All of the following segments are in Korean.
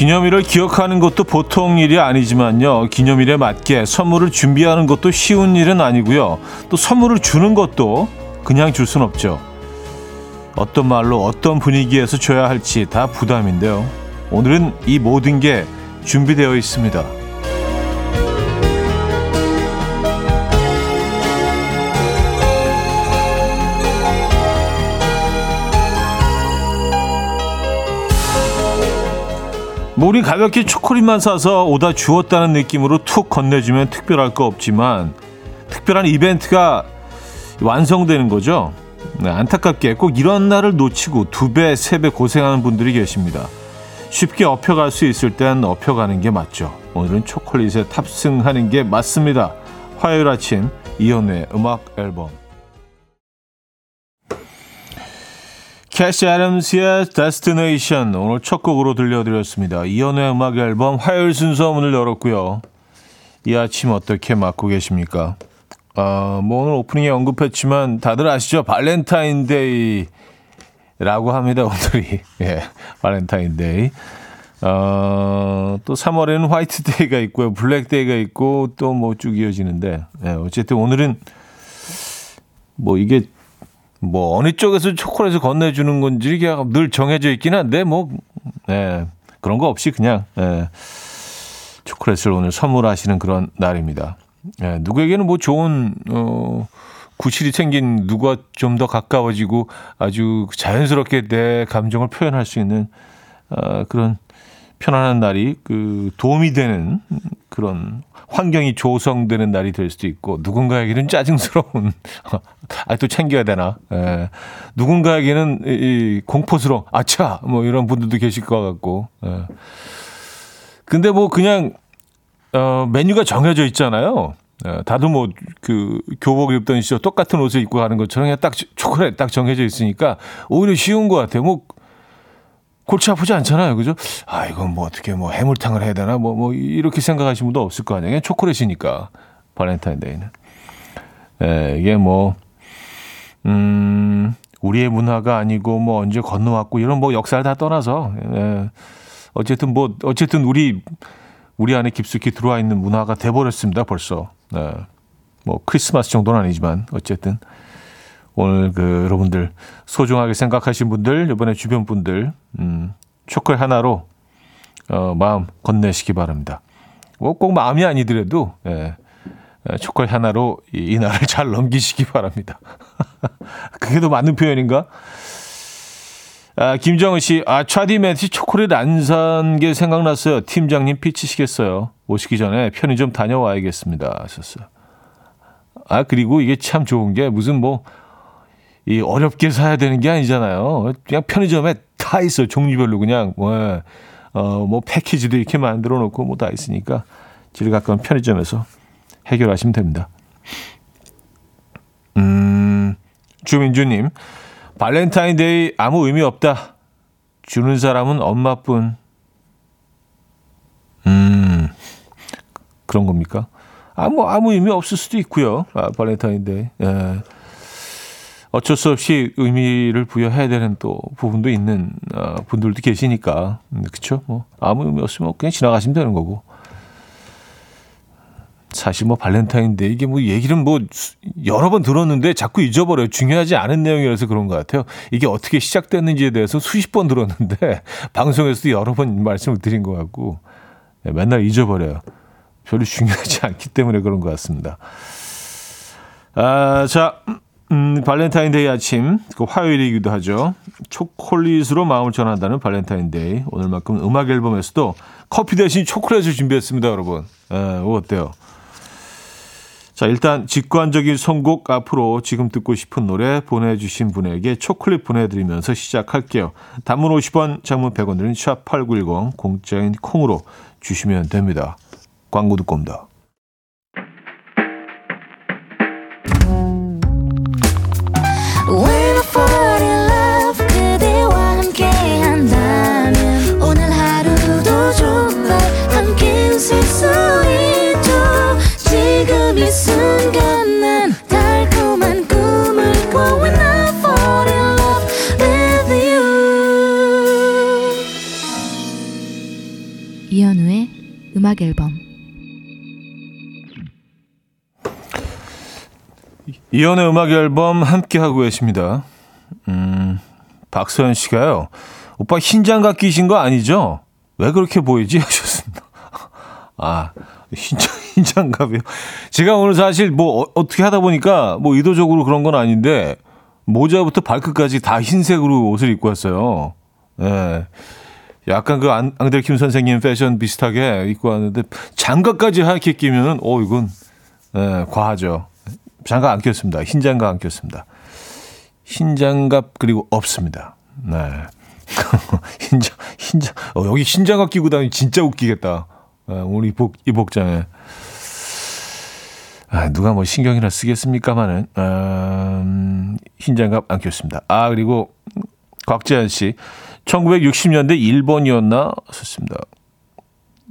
기념일을 기억하는 것도 보통 일이 아니지만요. 기념일에 맞게 선물을 준비하는 것도 쉬운 일은 아니고요. 또 선물을 주는 것도 그냥 줄 순 없죠. 어떤 말로 어떤 분위기에서 줘야 할지 다 부담인데요. 오늘은 이 모든 게 준비되어 있습니다. 뭐 우리 가볍게 초콜릿만 사서 오다 주었다는 느낌으로 툭 건네주면 특별할 거 없지만 특별한 이벤트가 완성되는 거죠. 네, 안타깝게 꼭 이런 날을 놓치고 두 배, 세 배 고생하는 분들이 계십니다. 쉽게 업혀갈 수 있을 땐 업혀가는 게 맞죠. 오늘은 초콜릿에 탑승하는 게 맞습니다. 화요일 아침 이연우의 음악 앨범 캐시 애덤스의 Destination 오늘 첫 곡으로 들려드렸습니다. 이현우의 음악 앨범 화요일 순서 문을 열었고요. 이 아침 어떻게 맞고 계십니까? 아, 뭐 오늘 오프닝에 언급했지만 다들 아시죠? 발렌타인데이라고 합니다. 오늘이 예, 발렌타인데이. 어, 또 3월에는 화이트데이가 있고요. 블랙데이가 있고 또 뭐 쭉 이어지는데 예, 어쨌든 오늘은 뭐 이게 뭐 어느 쪽에서 초콜릿을 건네주는 건지 이게 늘 정해져 있긴 한데 뭐 예, 그런 거 없이 그냥 예, 초콜릿을 오늘 선물하시는 그런 날입니다. 예, 누구에게는 뭐 좋은 어, 구실이 생긴 누가 좀 더 가까워지고 아주 자연스럽게 내 감정을 표현할 수 있는 어, 그런 편안한 날이 그 도움이 되는 그런 환경이 조성되는 날이 될 수도 있고 누군가에게는 짜증스러운 아또 챙겨야 되나 예. 누군가에게는 이, 이 공포스러운 아차 뭐 이런 분들도 계실 것 같고 예. 근데 뭐 그냥 어 메뉴가 정해져 있잖아요. 예, 다들 뭐 그 교복 입던 시절 똑같은 옷을 입고 가는 것처럼 그냥 딱 초콜릿 딱 정해져 있으니까 오히려 쉬운 것 같아요. 뭐 골치 아프지 않잖아요. 그죠? 아, 이건 뭐 어떻게 뭐 해물탕을 해야 되나? 뭐, 뭐, 이렇게 생각하시는 분도 없을 거 아니에요. 초콜릿이니까. 발렌타인데이는. 예, 이게 뭐, 음, 우리의 문화가 아니고 뭐 언제 건너왔고 이런 뭐 역사를 다 떠나서, 예, 어쨌든 뭐, 어쨌든 우리, 우리 안에 깊숙이 들어와 있는 문화가 돼버렸습니다. 벌써. 예. 뭐 크리스마스 정도는 아니지만 어쨌든 오늘 그 여러분들 소중하게 생각하신 분들 이번에 주변 분들 음, 초콜 하나로 어, 마음 건네시기 바랍니다. 뭐 꼭 마음이 아니더라도 예, 초콜 하나로 이, 이 날을 잘 넘기시기 바랍니다. 그게 더 맞는 표현인가? 아, 김정은 씨, 아, 차디 매치 초콜릿 안 산 게 생각났어요. 팀장님 피치시겠어요. 오시기 전에 편의점 다녀와야겠습니다. 하셨어요. 아, 그리고 이게 참 좋은 게 무슨 뭐, 이 어렵게 사야 되는 게 아니잖아요. 그냥 편의점에 다 있어요. 종류별로 그냥 뭐, 어, 뭐 패키지도 이렇게 만들어 놓고 뭐 다 있으니까 제일 가까운 편의점에서 해결하시면 됩니다. 음, 주민주님, 발렌타인데이 아무 의미 없다. 주는 사람은 엄마뿐. 음, 그런 겁니까? 아무, 아무 의미 없을 수도 있고요. 아, 발렌타인데이. 예. 어쩔 수 없이 의미를 부여해야 되는 또 부분도 있는 어, 분들도 계시니까 음, 그렇죠. 뭐 아무 의미 없으면 그냥 지나가시면 되는 거고. 사실 뭐 발렌타인데이 이게 뭐 얘기는 뭐 여러 번 들었는데 자꾸 잊어버려요. 중요하지 않은 내용이라서 그런 것 같아요. 이게 어떻게 시작됐는지에 대해서 수십 번 들었는데 방송에서도 여러 번 말씀을 드린 것 같고 네, 맨날 잊어버려요. 별로 중요하지 않기 때문에 그런 것 같습니다. 아, 자. 음, 발렌타인데이 아침, 그 화요일이기도 하죠. 초콜릿으로 마음을 전한다는 발렌타인데이. 오늘만큼 음악 앨범에서도 커피 대신 초콜릿을 준비했습니다, 여러분. 에, 어때요? 자, 일단 직관적인 선곡 앞으로 지금 듣고 싶은 노래 보내주신 분에게 초콜릿 보내드리면서 시작할게요. 단문 50원, 장문 100원 드는 샵8910 공짜인 콩으로 주시면 됩니다. 광고 듣고 옵니다. 음악 앨범 이연의 음악 앨범 함께 하고 계십니다. 음, 박서연 씨가요. 오빠 흰장갑 끼신 거 아니죠? 왜 그렇게 보이지? 하셨습니다. 아, 흰장, 흰장갑이요. 제가 오늘 사실 뭐 어, 떻게 하다 보니까 뭐 의도적으로 그런 건 아닌데 모자부터 발끝까지 다 흰색으로 옷을 입고 왔어요. 예. 네. 약간 그 안, 앙델킴 선생님 패션 비슷하게 입고 왔는데 장갑까지 하얗게 끼면은 어 이건 예, 과하죠. 장갑 안 꼈습니다. 흰 장갑 안 꼈습니다. 흰 장갑 그리고 없습니다. 네. 흰장 흰장 어, 여기 흰 장갑 끼고 다니면 진짜 웃기겠다. 네, 오늘 이복 이복장에 아, 누가 뭐 신경이나 쓰겠습니까마는 음, 흰 장갑 안 꼈습니다. 아 그리고 곽재현 씨 1960년대 일본이었나 썼습니다.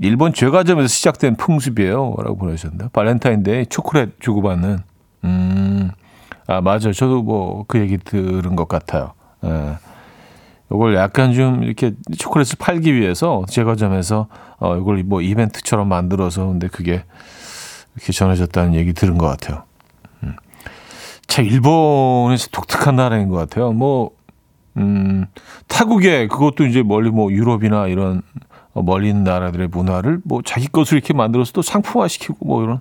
일본 제과점에서 시작된 풍습이에요. 라고 보내주셨는데 발렌타인데이 초콜릿 주고받는 음, 아, 맞아요. 저도 뭐 그 얘기 들은 것 같아요. 예. 이걸 약간 좀 이렇게 초콜릿을 팔기 위해서 제과점에서 어, 이걸 뭐 이벤트처럼 만들어서 근데 그게 이렇게 전해졌다는 얘기 들은 것 같아요. 음. 참, 일본에서 독특한 나라인 것 같아요. 뭐, 음, 타국에 그것도 이제 멀리 뭐 유럽이나 이런 있는 나라들의 문화를 뭐 자기 것으로 이렇게 만들어서 또 상품화시키고 뭐 이런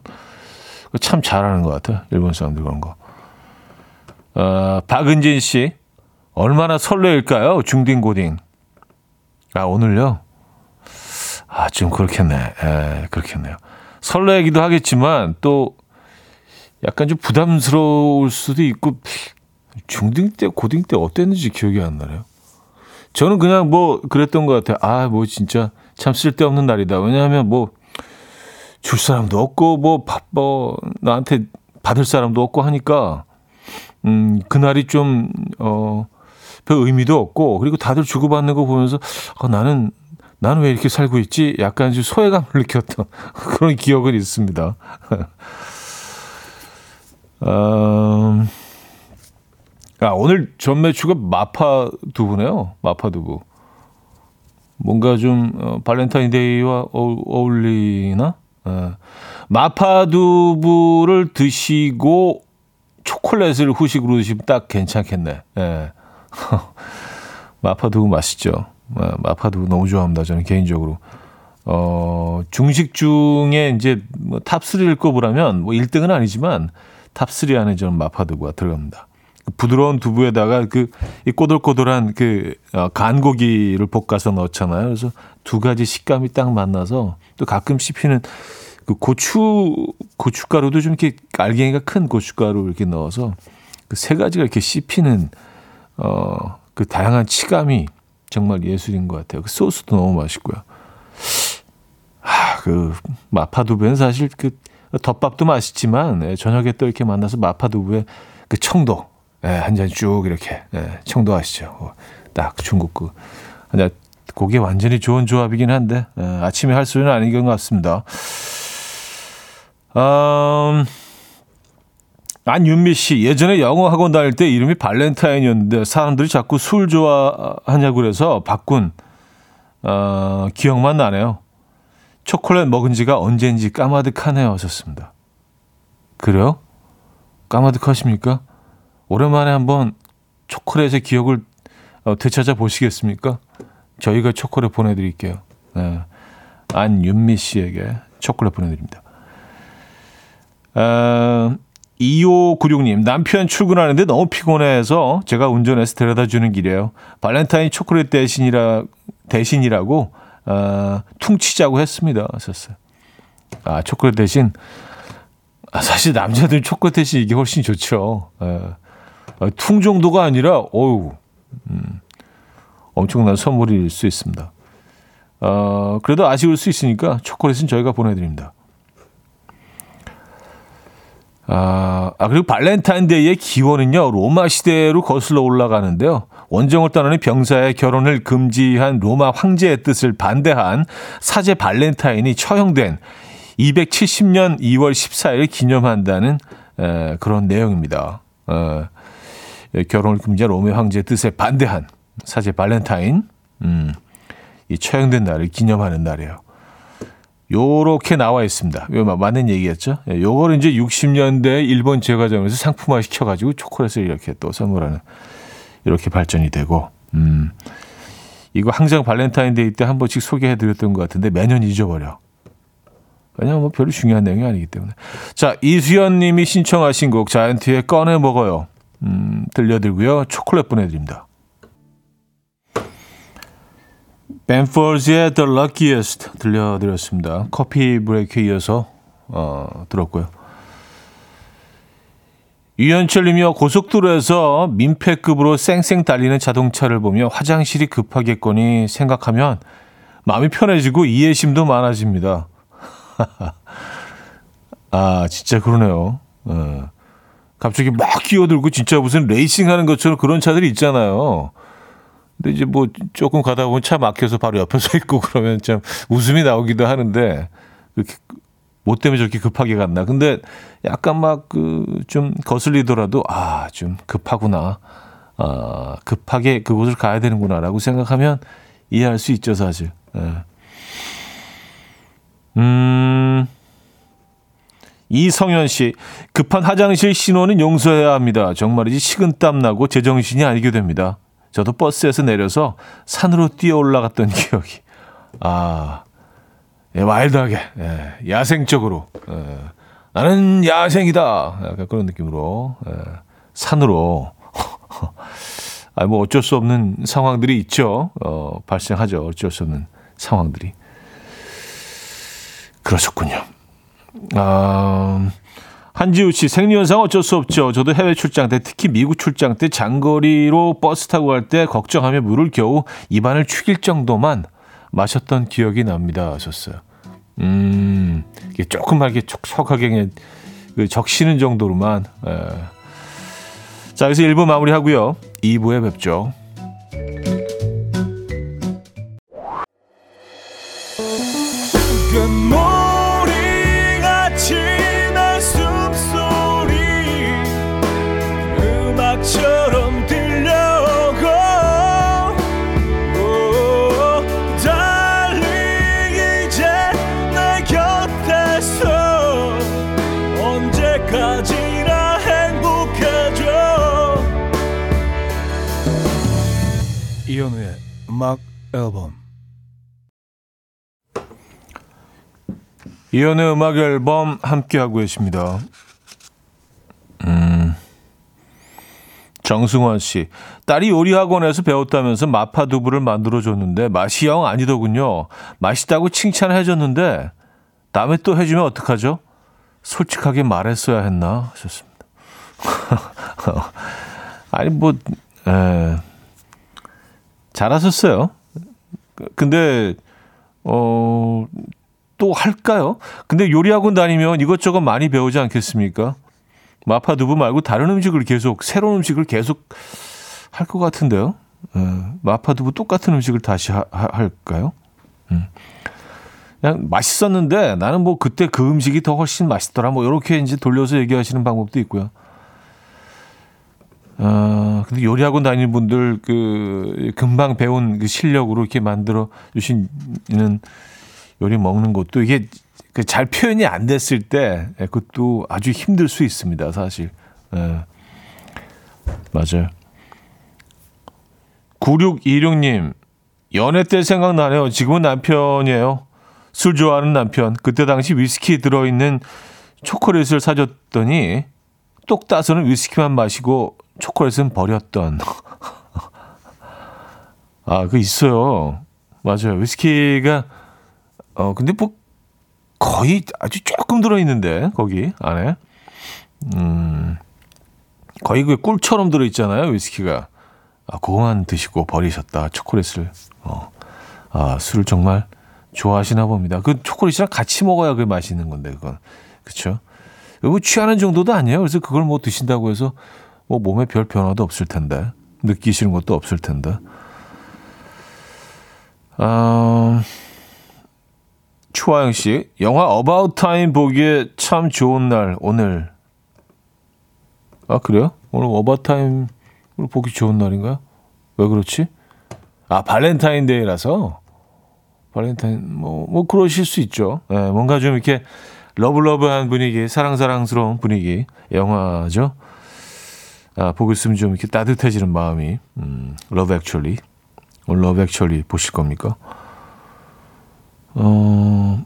참 잘하는 것 같아요. 일본 사람들 그런 거. 어, 박은진 씨, 얼마나 설레일까요? 중딩 고딩. 아, 오늘요? 아, 좀 그렇겠네. 에, 그렇겠네요. 설레기도 하겠지만 또 약간 좀 부담스러울 수도 있고 중딩 때, 고딩 때 어땠는지 기억이 안 나네요. 저는 그냥 뭐 그랬던 것 같아요. 아, 뭐 진짜 참 쓸데없는 날이다. 왜냐하면 뭐 줄 사람도 없고 뭐, 뭐 나한테 받을 사람도 없고 하니까 음, 그날이 좀, 어, 별 의미도 없고, 그리고 다들 주고받는 거 보면서, 어, 나는, 나는 왜 이렇게 살고 있지? 약간 좀 소외감을 느꼈던 그런 기억은 있습니다. 음, 아, 오늘 전매추가 마파 두부네요. 마파 두부. 뭔가 좀, 어, 발렌타인데이와 어, 울리나 어, 마파 두부를 드시고 초콜릿을 후식으로 드시면 딱 괜찮겠네. 예. 마파 두부 맛있죠. 예, 마파 두부 너무 좋아합니다. 저는 개인적으로. 어, 중식 중에 이제 뭐 top 3를 꼽으라면 뭐 1등은 아니지만 top 3 안에 저는 마파 두부가 들어갑니다. 그 부드러운 두부에다가 그 이 꼬들꼬들한 그 어, 간고기를 볶아서 넣잖아요. 그래서 두 가지 식감이 딱 만나서 또 가끔 씹히는 그 고추 고춧가루도 좀 이렇게 알갱이가 큰 고춧가루 이렇게 넣어서 그 세 가지가 이렇게 씹히는 어 그 다양한 치감이 정말 예술인 것 같아요. 그 소스도 너무 맛있고요. 아그 마파두부는 사실 그 덮밥도 맛있지만 예, 저녁에 또 이렇게 만나서 마파두부에 그 청도 예, 한 잔 쭉 이렇게 예, 청도 아시죠? 어, 딱 중국 그 한잔 고기 완전히 좋은 조합이긴 한데 예, 아침에 할 수는 아닌 것 같습니다. 음, 안윤미 씨, 예전에 영어 학원 다닐 때 이름이 발렌타인이었는데 사람들이 자꾸 술 좋아하냐고 그래서 바꾼, 어, 기억만 나네요. 초콜릿 먹은 지가 언제인지 까마득하네요. 하셨습니다. 그래요? 까마득하십니까? 오랜만에 한번 초콜릿의 기억을 어, 되찾아 보시겠습니까? 저희가 초콜릿 보내드릴게요. 네. 안윤미 씨에게 초콜릿 보내드립니다. 어, 2596님, 남편 출근하는데 너무 피곤해서 제가 운전해서 데려다 주는 길이에요. 발렌타인 초콜릿 대신이라, 대신이라고, 어, 퉁치자고 했습니다. 하셨어요. 아, 초콜릿 대신. 아, 사실 남자들 초콜릿 대신 이게 훨씬 좋죠. 예. 아, 퉁 정도가 아니라, 어우, 음, 엄청난 선물일 수 있습니다. 어, 그래도 아쉬울 수 있으니까 초콜릿은 저희가 보내드립니다. 아, 아, 그리고 발렌타인데이의 기원은요, 로마 시대로 거슬러 올라가는데요. 원정을 떠나는 병사의 결혼을 금지한 로마 황제의 뜻을 반대한 사제 발렌타인이 처형된 270년 2월 14일 기념한다는 에, 그런 내용입니다. 어, 결혼을 금지한 로마 황제의 뜻에 반대한 사제 발렌타인, 음, 이 처형된 날을 기념하는 날이에요. 요렇게 나와 있습니다. 요 맞는 얘기였죠? 예, 요거를 이제 60년대 일본 제과점에서 상품화 시켜가지고 초콜릿을 이렇게 또 선물하는 이렇게 발전이 되고, 음, 이거 항상 발렌타인데이 때 한 번씩 소개해드렸던 것 같은데 매년 잊어버려. 왜냐면 뭐 별로 중요한 내용이 아니기 때문에. 자, 이수연 님이 신청하신 곡 자이언티의 꺼내 먹어요. 음, 들려드리고요. 초콜릿 보내드립니다. 벤포즈의 The Luckiest 들려드렸습니다. 커피 브레이크에 이어서 어, 들었고요. 유현철님이요 고속도로에서 민폐급으로 쌩쌩 달리는 자동차를 보며 화장실이 급하겠거니 생각하면 마음이 편해지고 이해심도 많아집니다. 아 진짜 그러네요. 어. 갑자기 막 끼어들고 진짜 무슨 레이싱 하는 것처럼 그런 차들이 있잖아요. 근데 이제 뭐 조금 가다 보면 차 막혀서 바로 옆에 서 있고 그러면 참 웃음이 나오기도 하는데 그렇게 뭐 때문에 저렇게 급하게 갔나. 근데 약간 막 그 좀 거슬리더라도 아, 좀 급하구나. 아, 급하게 그곳을 가야 되는구나라고 생각하면 이해할 수 있죠, 사실. 예. 음. 이성현 씨, 급한 화장실 신호는 용서해야 합니다. 정말이지 식은땀 나고 제정신이 아니게 됩니다. 저도 버스에서 내려서 산으로 뛰어 올라갔던 기억이. 아, 예, 와일드하게, 예, 야생적으로. 예, 나는 야생이다. 약간 그런 느낌으로. 예, 산으로. 아, 뭐 어쩔 수 없는 상황들이 있죠. 어, 발생하죠. 어쩔 수 없는 상황들이. 그러셨군요. 아, 한지우 씨 생리현상 어쩔 수 없죠. 저도 해외 출장 때 특히 미국 출장 때 장거리로 버스 타고 갈 때 걱정하며 물을 겨우 입안을 축일 정도만 마셨던 기억이 납니다. 하셨어요. 음, 조금만 이렇게 그 적시는 정도로만. 에. 자, 여기서 1부 마무리하고요. 2부에 뵙죠. 이현우의 음악 앨범 이연의 음악 앨범 함께하고 계십니다. 음, 정승환 씨. 딸이 요리 학원에서 배웠다면서 마파두부를 만들어줬는데 맛이 영 아니더군요. 맛있다고 칭찬해 줬는데 다음에 또 해주면 어떡하죠? 솔직하게 말했어야 했나 하셨습니다. 아니 뭐 에, 잘하셨어요. 근데 어. 또 할까요? 근데 요리학원 다니면 이것저것 많이 배우지 않겠습니까? 마파두부 말고 다른 음식을 계속 새로운 음식을 계속 할 것 같은데요. 에, 마파두부 똑같은 음식을 다시 하, 할까요? 음. 그냥 맛있었는데 나는 뭐 그때 그 음식이 더 훨씬 맛있더라. 뭐 이렇게 이제 돌려서 얘기하시는 방법도 있고요. 어, 근데 요리학원 다니는 분들 그 금방 배운 그 실력으로 이렇게 만들어 주시는 요리 먹는 것도 이게 그잘 표현이 안 됐을 때 예, 그것도 아주 힘들 수 있습니다, 사실. 예. 맞아요. 9626님, 연애 때 생각나네요. 지금은 남편이에요. 술 좋아하는 남편. 그때 당시 위스키 들어있는 초콜릿을 사줬더니 똑 따서는 위스키만 마시고 초콜릿은 버렸던. 아, 그 있어요. 맞아요. 위스키가 어, 근데 뭐, 거의 아주 조금 들어있는데, 거기 안에. 음, 거의 그 꿀처럼 들어있잖아요, 위스키가. 아, 그거만 드시고 버리셨다, 초콜릿을. 어, 아, 술을 정말 좋아하시나 봅니다. 그 초콜릿이랑 같이 먹어야 그 맛있는 건데, 그건. 그쵸? 뭐 취하는 정도도 아니에요. 그래서 그걸 뭐 드신다고 해서 뭐 몸에 별 변화도 없을 텐데. 느끼시는 것도 없을 텐데. 아, 추하영 씨, 영화 About Time 보기에 참 좋은 날 오늘. 아 그래요? 오늘 About Time을 보기 좋은 날인가요? 왜 그렇지? 아 발렌타인데이라서. 발렌타인 뭐뭐 그러실 수 있죠. 예, 뭔가 좀 이렇게 love love한 분위기, 사랑사랑스러운 분위기 영화죠. 아, 보고 있으면 좀 이렇게 따뜻해지는 마음이 음, Love Actually 오늘 Love Actually 보실 겁니까? 어,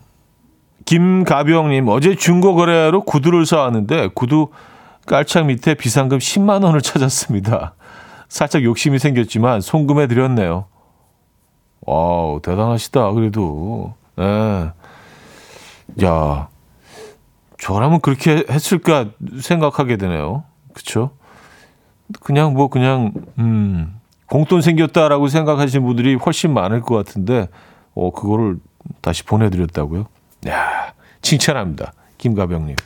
김가병님 어제 중고 거래로 구두를 사왔는데 구두 깔창 밑에 비상금 10만 원을 찾았습니다. 살짝 욕심이 생겼지만 송금해 드렸네요. wow 대단하시다 그래도 예. 야 저라면 그렇게 했을까 생각하게 되네요. 그쵸? 그냥 뭐 그냥 음 공돈 생겼다라고 생각하시는 분들이 훨씬 많을 것 같은데 어 그거를 다시 보내드렸다고요? 야 칭찬합니다, 김가병님.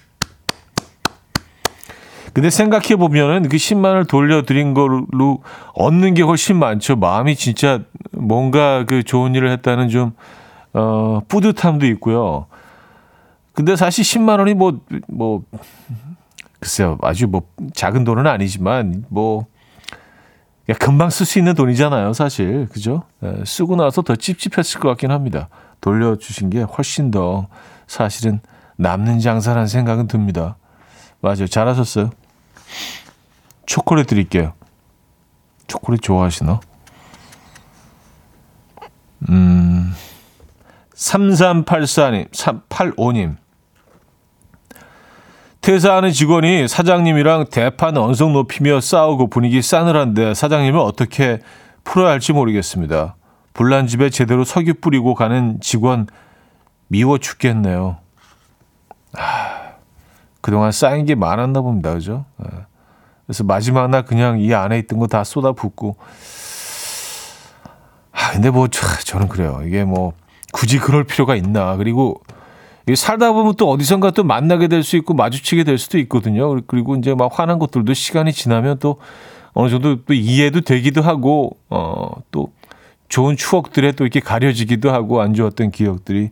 근데 생각해 보면은 그 10만 원을 돌려드린 걸로 얻는 게 훨씬 많죠. 마음이 진짜 뭔가 그 좋은 일을 했다는 좀 어, 뿌듯함도 있고요. 근데 사실 10만 원이 뭐뭐 글쎄요 아주 뭐 작은 돈은 아니지만 뭐 금방 쓸 수 있는 돈이잖아요, 사실 그죠? 예, 쓰고 나서 더 찝찝했을 것 같긴 합니다. 돌려주신 게 훨씬 더 사실은 남는 장사라는 생각은 듭니다. 맞아요, 잘하셨어요. 초콜릿 드릴게요. 초콜릿 좋아하시나? 음, 3384님, 385님. 퇴사하는 직원이 사장님이랑 대판 언성 높이며 싸우고 분위기 싸늘한데 사장님을 어떻게 풀어야 할지 모르겠습니다. 불난 집에 제대로 석유 뿌리고 가는 직원 미워 죽겠네요. 아, 그동안 쌓인 게 많았나 봅니다. 그죠? 예. 그래서 마지막 날 그냥 이 안에 있던 거 다 쏟아붓고. 아, 근데 뭐, 차, 저는 그래요. 이게 뭐, 굳이 그럴 필요가 있나. 그리고, 살다 보면 또 어디선가 또 만나게 될 수 있고 마주치게 될 수도 있거든요. 그리고 이제 막 화난 것들도 시간이 지나면 또 어느 정도 또 이해도 되기도 하고, 어, 또 좋은 추억들에 또 이렇게 가려지기도 하고 안 좋았던 기억들이.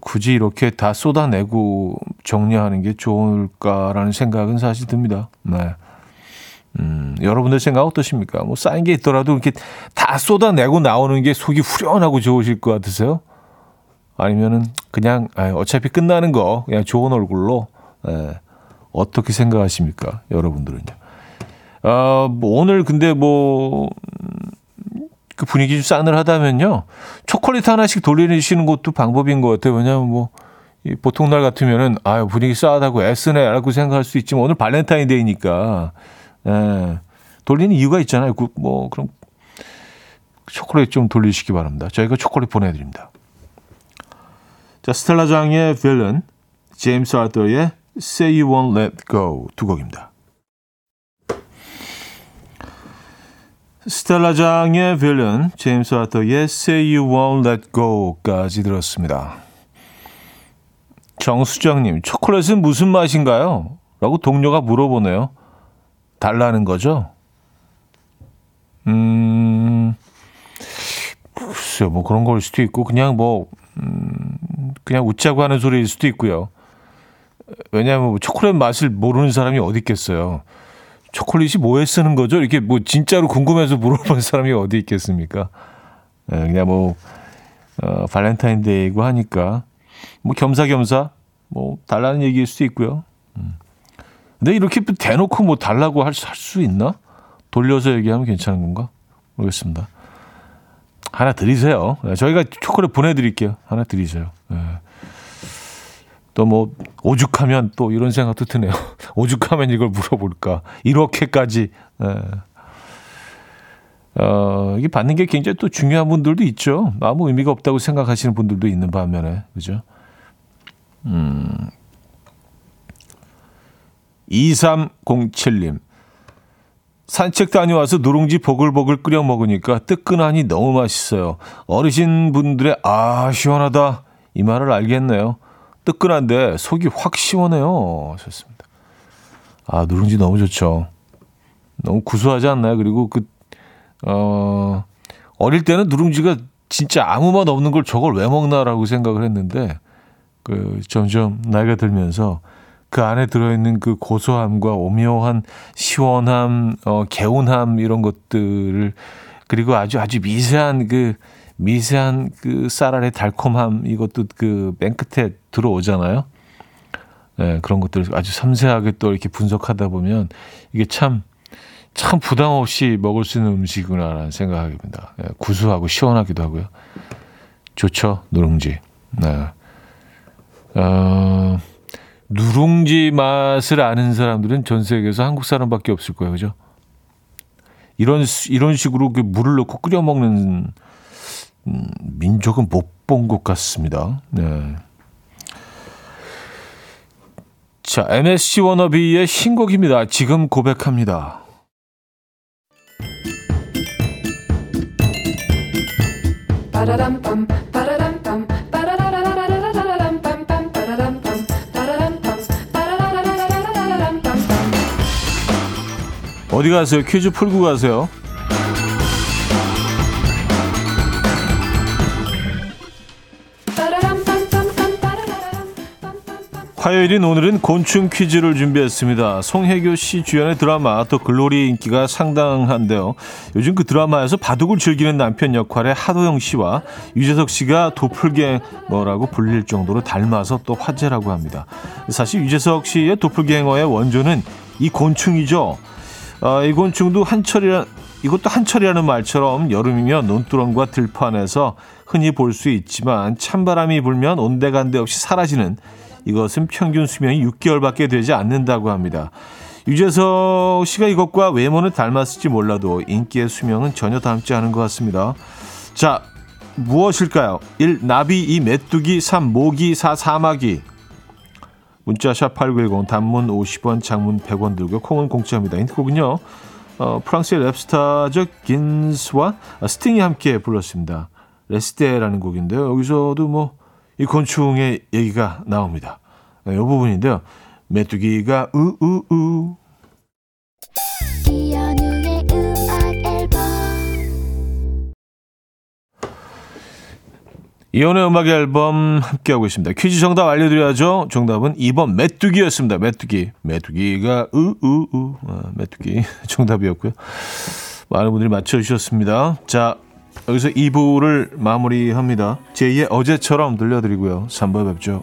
굳이 이렇게 다 쏟아내고 정리하는 게 좋을까라는 생각은 사실 듭니다. 네. 음, 여러분들 생각 어떠십니까? 뭐 쌓인 게 있더라도 이렇게 다 쏟아내고 나오는 게 속이 후련하고 좋으실 것 같으세요? 아니면은 그냥 아, 어차피 끝나는 거 그냥 좋은 얼굴로 예, 어떻게 생각하십니까? 여러분들은요. 아, 뭐 오늘 근데 뭐 그 분위기 좀 싸늘하다면요. 초콜릿 하나씩 돌리시는 것도 방법인 것 같아요. 왜냐하면 뭐, 이 보통 날 같으면은, 아유, 분위기 싸하다고 애쓰네, 라고 생각할 수 있지만, 오늘 발렌타인데이니까, 예, 돌리는 이유가 있잖아요. 그, 뭐, 그럼, 초콜릿 좀 돌리시기 바랍니다. 저희가 초콜릿 보내드립니다. 자, 스텔라 장의 빌런, 제임스 아더의 Say You Won't Let Go 두 곡입니다. 스텔라 장의 빌런, 제임스 아더의 Say You Won't Let Go까지 들었습니다. 정수정님, 초콜릿은 무슨 맛인가요? 라고 동료가 물어보네요. 달라는 거죠? 음, 글쎄요, 뭐 그런 걸 수도 있고, 그냥 뭐, 음, 그냥 웃자고 하는 소리일 수도 있고요. 왜냐하면 뭐 초콜릿 맛을 모르는 사람이 어디 있겠어요. 초콜릿이 뭐에 쓰는 거죠? 이렇게 뭐 진짜로 궁금해서 물어본 사람이 어디 있겠습니까? 네, 그냥 뭐 어, 발렌타인데이고 하니까 뭐 겸사겸사 뭐 달라는 얘기일 수도 있고요. 음. 근데 이렇게 대놓고 뭐 달라고 할 수 있나? 돌려서 얘기하면 괜찮은 건가? 모르겠습니다. 하나 드리세요. 네, 저희가 초콜릿 보내드릴게요. 하나 드리세요. 네. 또뭐 오죽하면 또 이런 생각도 드네요. 오죽하면 이걸 물어볼까? 이렇게까지. 네. 어, 이게 받는 게 굉장히 또 중요한 분들도 있죠. 아무 의미가 없다고 생각하시는 분들도 있는 반면에, 그죠? 음. 2307님. 산책 다녀와서 누룽지 보글보글 끓여 먹으니까 뜨끈하니 너무 맛있어요. 어르신 분들의 아, 시원하다. 이 말을 알겠네요. 뜨끈한데 속이 확 시원해요. 좋습니다. 아, 누룽지 너무 좋죠. 너무 구수하지 않나요? 그리고 그, 어, 어릴 때는 누룽지가 진짜 아무 맛 없는 걸 저걸 왜 먹나라고 생각을 했는데, 그, 점점 나이가 들면서 그 안에 들어있는 그 고소함과 오묘한 시원함, 어, 개운함 이런 것들을 그리고 아주 아주 미세한 그 미세한 그 쌀알의 달콤함 이것도 그 맨 끝에 들어오잖아요. 네, 그런 것들 아주 섬세하게 또 이렇게 분석하다 보면 이게 참, 참 부담 없이 먹을 수 있는 음식이구나라는 생각이 듭니다. 네, 구수하고 시원하기도 하고요. 좋죠, 누룽지. 네. 어, 누룽지 맛을 아는 사람들은 전 세계에서 한국 사람밖에 없을 거예요, 그죠? 이런, 이런 식으로 그 물을 넣고 끓여 먹는 음, 민족은 못 본 것 같습니다. 네. 자, MSG 워너비의 신곡입니다. 지금 고백합니다. 어디 가세요? 퀴즈 풀고 가세요. 화요일인 오늘은 곤충 퀴즈를 준비했습니다. 송혜교 씨 주연의 드라마 더 글로리 인기가 상당한데요. 요즘 그 드라마에서 바둑을 즐기는 남편 역할의 하도영 씨와 유재석 씨가 도플갱어라고 불릴 정도로 닮아서 또 화제라고 합니다. 사실 유재석 씨의 도플갱어의 원조는 이 곤충이죠. 아, 이 곤충도 한철이라 이것도 한철이라는 말처럼 여름이면 논두렁과 들판에서 흔히 볼 수 있지만 찬바람이 불면 온데간데 없이 사라지는 이것은 평균 수명이 6개월밖에 되지 않는다고 합니다. 유재석 씨가 이것과 외모는 닮았을지 몰라도 인기의 수명은 전혀 닮지 않은 것 같습니다. 자, 무엇일까요? 1. 나비 2. 메뚜기 3. 모기 4. 사마귀 문자 샵 8910 단문 50원 장문 100원 들고 콩은 공짜입니다. 힌트곡은요. 어, 프랑스의 랩스타죠 긴스와 스팅이 함께 불렀습니다. 레스테라는 곡인데요. 여기서도 뭐 이 곤충의 얘기가 나옵니다. 네, 이 부분인데요. 메뚜기가 우우우 이혼의 음악 앨범 함께하고 있습니다. 퀴즈 정답 알려드려야죠. 정답은 2번 메뚜기였습니다. 메뚜기. 메뚜기가 우우우 아, 메뚜기 정답이었고요. 많은 분들이 맞춰주셨습니다. 자 여기서 2부를 마무리합니다. 제2의 어제처럼 들려드리고요. 3부에 뵙죠.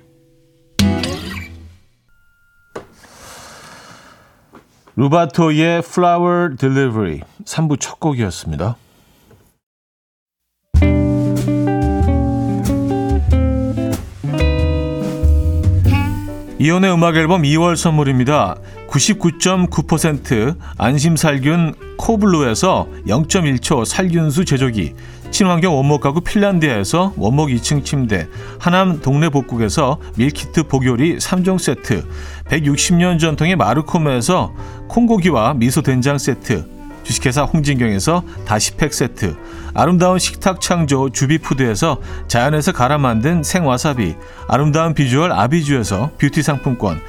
루바토의 Flower Delivery 3부 첫 곡이었습니다. 이현우의 음악 앨범 2월 선물입니다. 99.9% 안심살균 코블루에서 0.1초 살균수 제조기, 친환경 원목 가구 핀란디아에서 원목 2층 침대, 하남 동네 복국에서 밀키트 복요리 3종 세트, 160년 전통의 마루코메에서 콩고기와 미소 된장 세트, 주식회사 홍진경에서 다시팩 세트, 아름다운 식탁 창조 주비푸드에서 자연에서 갈아 만든 생와사비, 아름다운 비주얼 아비주에서 뷰티 상품권,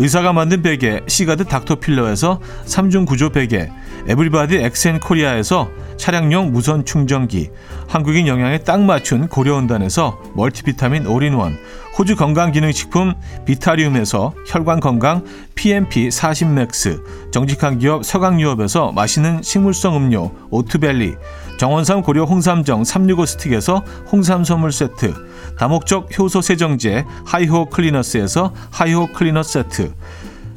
의사가 만든 베개 시가드 닥터필러에서 3중 구조 베개, 에브리바디 엑센코리아에서 차량용 무선 충전기, 한국인 영양에 딱 맞춘 고려은단에서 멀티비타민 올인원, 호주 건강기능식품 비타리움에서 혈관건강 PMP 40 Max, 정직한 기업 서강유업에서 맛있는 식물성 음료 오트벨리, 정원삼 고려 홍삼정 365 스틱에서 홍삼 선물 세트, 다목적 효소 세정제 하이호 클리너스에서 하이호 클리너 세트,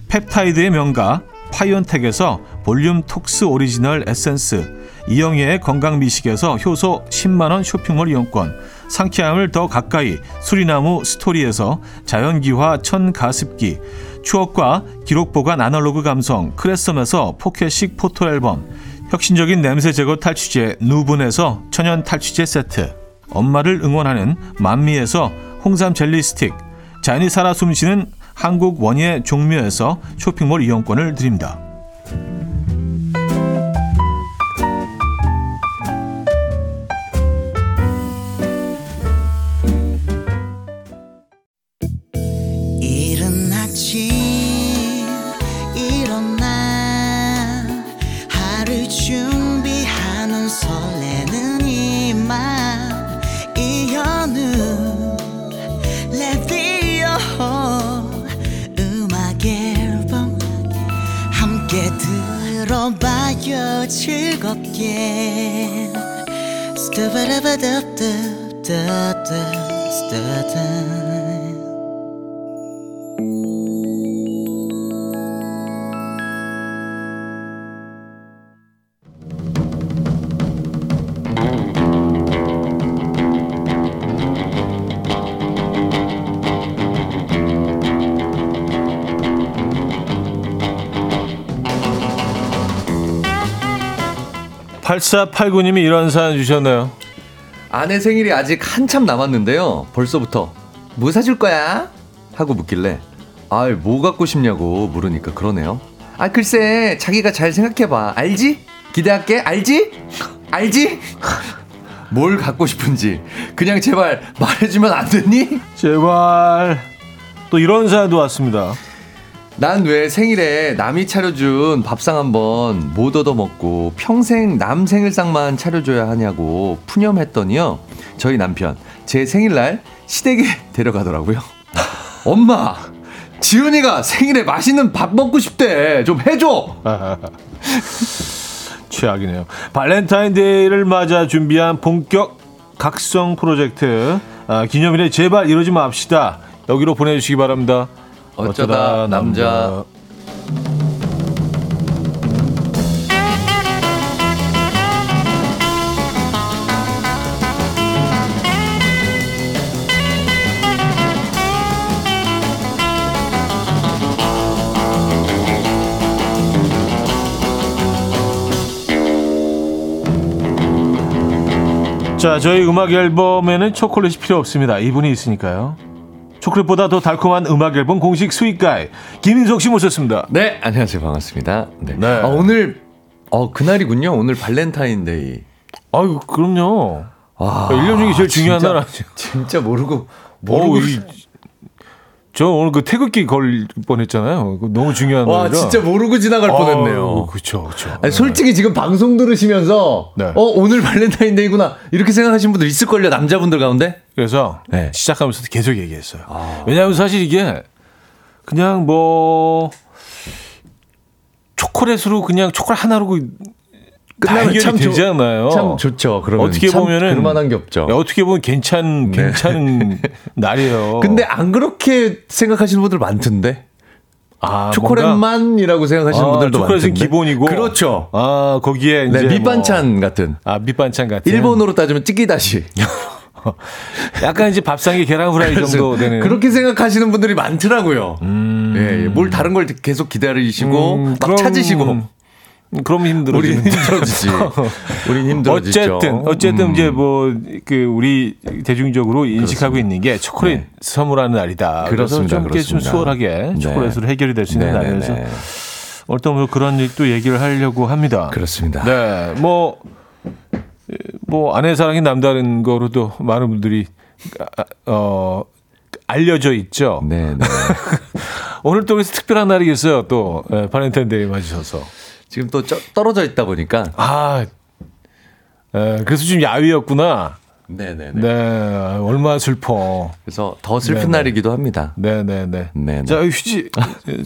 펩타이드의 명가 파이온텍에서 볼륨 톡스 오리지널 에센스, 이영애의 건강미식에서 효소 10만원 쇼핑몰 이용권, 상쾌함을 더 가까이 수리나무 스토리에서 자연기화 천가습기, 추억과 기록 보관 아날로그 감성 크레썸에서 포켓식 포토앨범, 혁신적인 냄새 제거 탈취제 누분에서 천연 탈취제 세트, 엄마를 응원하는 만미에서 홍삼 젤리 스틱, 자연이 살아 숨쉬는 한국 원예 종묘에서 쇼핑몰 이용권을 드립니다. 함께 들어봐요. 즐겁게. 스타바라바다다다다 스타다. 8489님이 이런 사연 주셨네요. 아내 생일이 아직 한참 남았는데요. 벌써부터 뭐 사줄 거야? 하고 묻길래 아, 뭐 갖고 싶냐고 물으니까 그러네요. 아, 글쎄, 자기가 잘 생각해봐. 알지? 기대할게. 알지? 알지? 뭘 갖고 싶은지 그냥 제발 말해주면 안 되니? 제발. 또 이런 사연도 왔습니다. 난 왜 생일에 남이 차려준 밥상 한번 못 얻어먹고 평생 남 생일상만 차려줘야 하냐고 푸념했더니요. 저희 남편 제 생일날 시댁에 데려가더라고요. 엄마, 지훈이가 생일에 맛있는 밥 먹고 싶대. 좀 해줘. 최악이네요. 발렌타인데이를 맞아 준비한 본격 각성 프로젝트 아, 기념일에 제발 이러지 맙시다. 여기로 보내주시기 바랍니다. 어쩌다 남자. 자, 저희 음악 앨범에는 초콜릿이 필요 없습니다. 이분이 있으니까요. 초콜릿보다 더 달콤한 음악 앨범 공식 sweet guy 김인석 씨 모셨습니다. 네, 안녕하세요. 반갑습니다. 네. 네. 아, 오늘 어 그날이군요. 오늘 발렌타인데이. 아유, 그럼요. 와, 1년 중에 제일 중요한 진짜, 날 아니죠. 진짜 모르고 모르고 어우, 이- 저 오늘 그 태극기 걸 뻔했잖아요. 그거 너무 중요한 와, 날이라. 진짜 모르고 지나갈 뻔했네요. 그렇죠, 그렇죠. 아니, 솔직히 지금 방송 들으시면서 네. 어 오늘 발렌타인데이구나 이렇게 생각하시는 분들 있을걸요 남자분들 가운데 그래서 네. 시작하면서 계속 얘기했어요. 왜냐하면 사실 이게 그냥 뭐 초콜릿으로 그냥 초콜릿 하나로 끝나면 참 좋- 되잖아요. 참 좋죠. 그러면 어떻게 참 보면은 그만한 게 없죠. 어떻게 보면 괜찮 네. 괜찮은 날이에요. 근데 안 그렇게 생각하시는 분들 많던데 아, 초콜릿만이라고 생각하시는 아, 분들도 초콜릿은 많던데 기본이고 그렇죠. 아 거기에 이제 네, 밑반찬 같은 뭐, 아 밑반찬 같은 일본어로 따지면 찌기다시 약간 이제 밥상에 계란 후라이 정도 되는 그렇게 생각하시는 분들이 많더라고요. 예, 예. 뭘 다른 걸 계속 기다리시고 음, 막 그럼- 찾으시고 그럼 힘들어. 우린 힘들어지지. 우린 힘들어지죠. 어쨌든 어쨌든 음. 이제 뭐 그 우리 대중적으로 인식하고 있는 게 초콜릿 네. 선물하는 날이다. 그래서 그렇습니다. 좀, 이렇게 좀 그렇습니다. 수월하게 네. 초콜릿으로 해결이 될 수 있는 네네네. 날이라서 오늘 또뭐 그런 일도 얘기를 하려고 합니다. 그렇습니다. 네, 뭐, 뭐, 아내 사랑이 남다른 거로도 많은 분들이, 아, 어, 알려져 있죠. 네, 네. 오늘 또 그래서 특별한 날이겠어요. 또, 예, 발렌타인데이 맞으셔서. 지금 또 쩌- 떨어져 있다 보니까 아, 예, 그래서 좀 야위였구나. 네, 네, 네, 얼마나 슬퍼. 그래서 더 슬픈 네네. 날이기도 합니다. 네네네. 네네. 자, 휴지,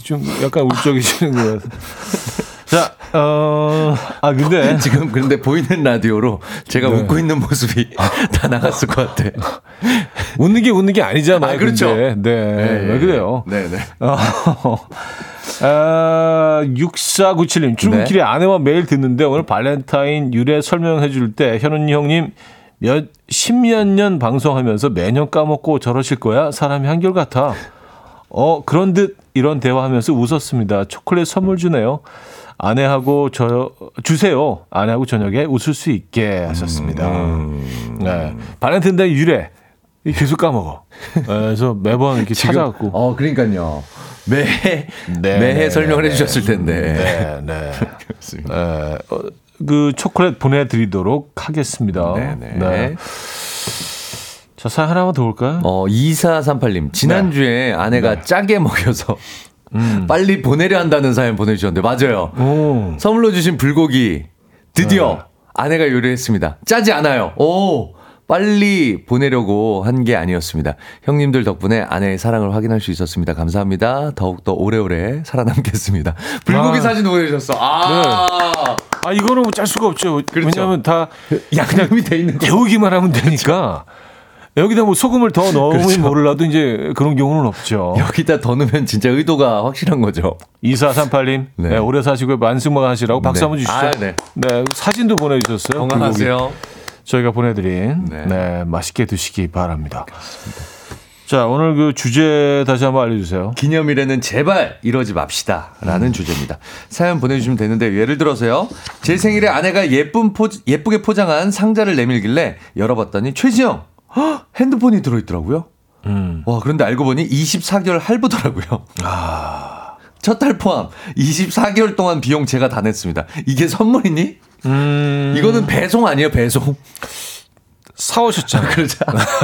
좀 약간 울적이시는 것 같아요. 자, 어, 아, 근데. 지금 근데 보이는 라디오로 제가 네. 웃고 있는 모습이 다 나갔을 것 같아. 웃는 게 웃는 게 아니잖아요. 아, 그렇죠. 근데. 네, 왜 그래요? 네, 네. 어, 아, 6497님, 출근길에 아내와 매일 듣는데 오늘 발렌타인 유래 설명해 줄 때 현훈이 형님 몇, 십몇 년 방송하면서 매년 까먹고 저러실 거야? 사람이 한결같아. 어, 그런 듯 이런 대화하면서 웃었습니다. 초콜릿 선물 주네요. 아내하고 저, 주세요. 아내하고 저녁에 웃을 수 있게 하셨습니다. 네. 발렌타인데이 유래. 계속 까먹어. 네, 그래서 매번 이렇게 찾아갖고. 어, 그러니까요. 매해 네, 매해 네, 설명을 네, 해주셨을 텐데. 네, 네. 네, 어, 그 초콜릿 보내드리도록 하겠습니다. 네, 네. 자, 사연 하나만 더 볼까요? 어, 2438님. 지난주에 아내가 네. 짜게 먹여서 음. 빨리 보내려 한다는 사연 보내주셨는데, 맞아요. 오, 선물로 주신 불고기 드디어 네. 아내가 요리했습니다. 짜지 않아요. 오 빨리 보내려고 한 게 아니었습니다. 형님들 덕분에 아내의 사랑을 확인할 수 있었습니다. 감사합니다. 더욱더 오래오래 살아남겠습니다. 불고기 아. 사진 보내주셨어. 아, 아 이거는 뭐짤 수가 없죠. 그렇죠. 왜냐하면 다 양념이 돼 있는 거. 데우기만 하면 되니까 여기다 뭐 소금을 더 넣으면 그렇죠. 몰라도 이제 그런 경우는 없죠. 여기다 더 넣으면 진짜 의도가 확실한 거죠. 2438님, 네. 네. 오래 사시고 만승만 하시라고 박수 네. 한번 주시죠. 아, 네. 네, 사진도 보내주셨어요. 건강하세요. 저희가 보내드린 네. 네. 맛있게 드시기 바랍니다. 자, 오늘 그 주제 다시 한번 알려주세요. 기념일에는 제발 이러지 맙시다. 라는 주제입니다. 사연 보내주시면 되는데, 예를 들어서요. 제 생일에 아내가 예쁜 포, 예쁘게 포장한 상자를 내밀길래 열어봤더니, 최지영! 헉, 핸드폰이 들어있더라고요. 음. 와, 그런데 알고 보니 24개월 할부더라고요. 첫 달 포함 24개월 동안 비용 제가 다 냈습니다. 이게 선물이니? 음, 이거는 배송 아니에요, 배송. 사오셨잖아요. 그렇죠.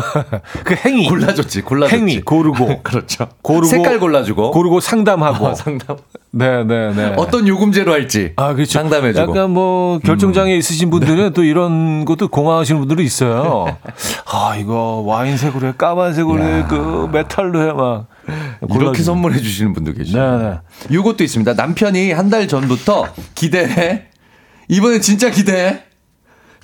그 행위. 골라줬지, 골라줬지. 행위, 고르고. 그렇죠. 고르고. 색깔 골라주고. 고르고 상담하고. 어, 상담. 네, 네, 네. 어떤 요금제로 할지. 아, 그렇죠. 상담해주고. 음. 약간 뭐 결정장애 있으신 분들은 또 이런 것도 공허하시는 분들이 있어요. 아, 이거 와인색으로 해, 까만색으로 해, 그 메탈로 해, 막. 이렇게. 선물해 주시는 분도 계시죠. 네, 네. 이것도 있습니다. 남편이 한 달 전부터 기대해. 이번엔 진짜 기대해.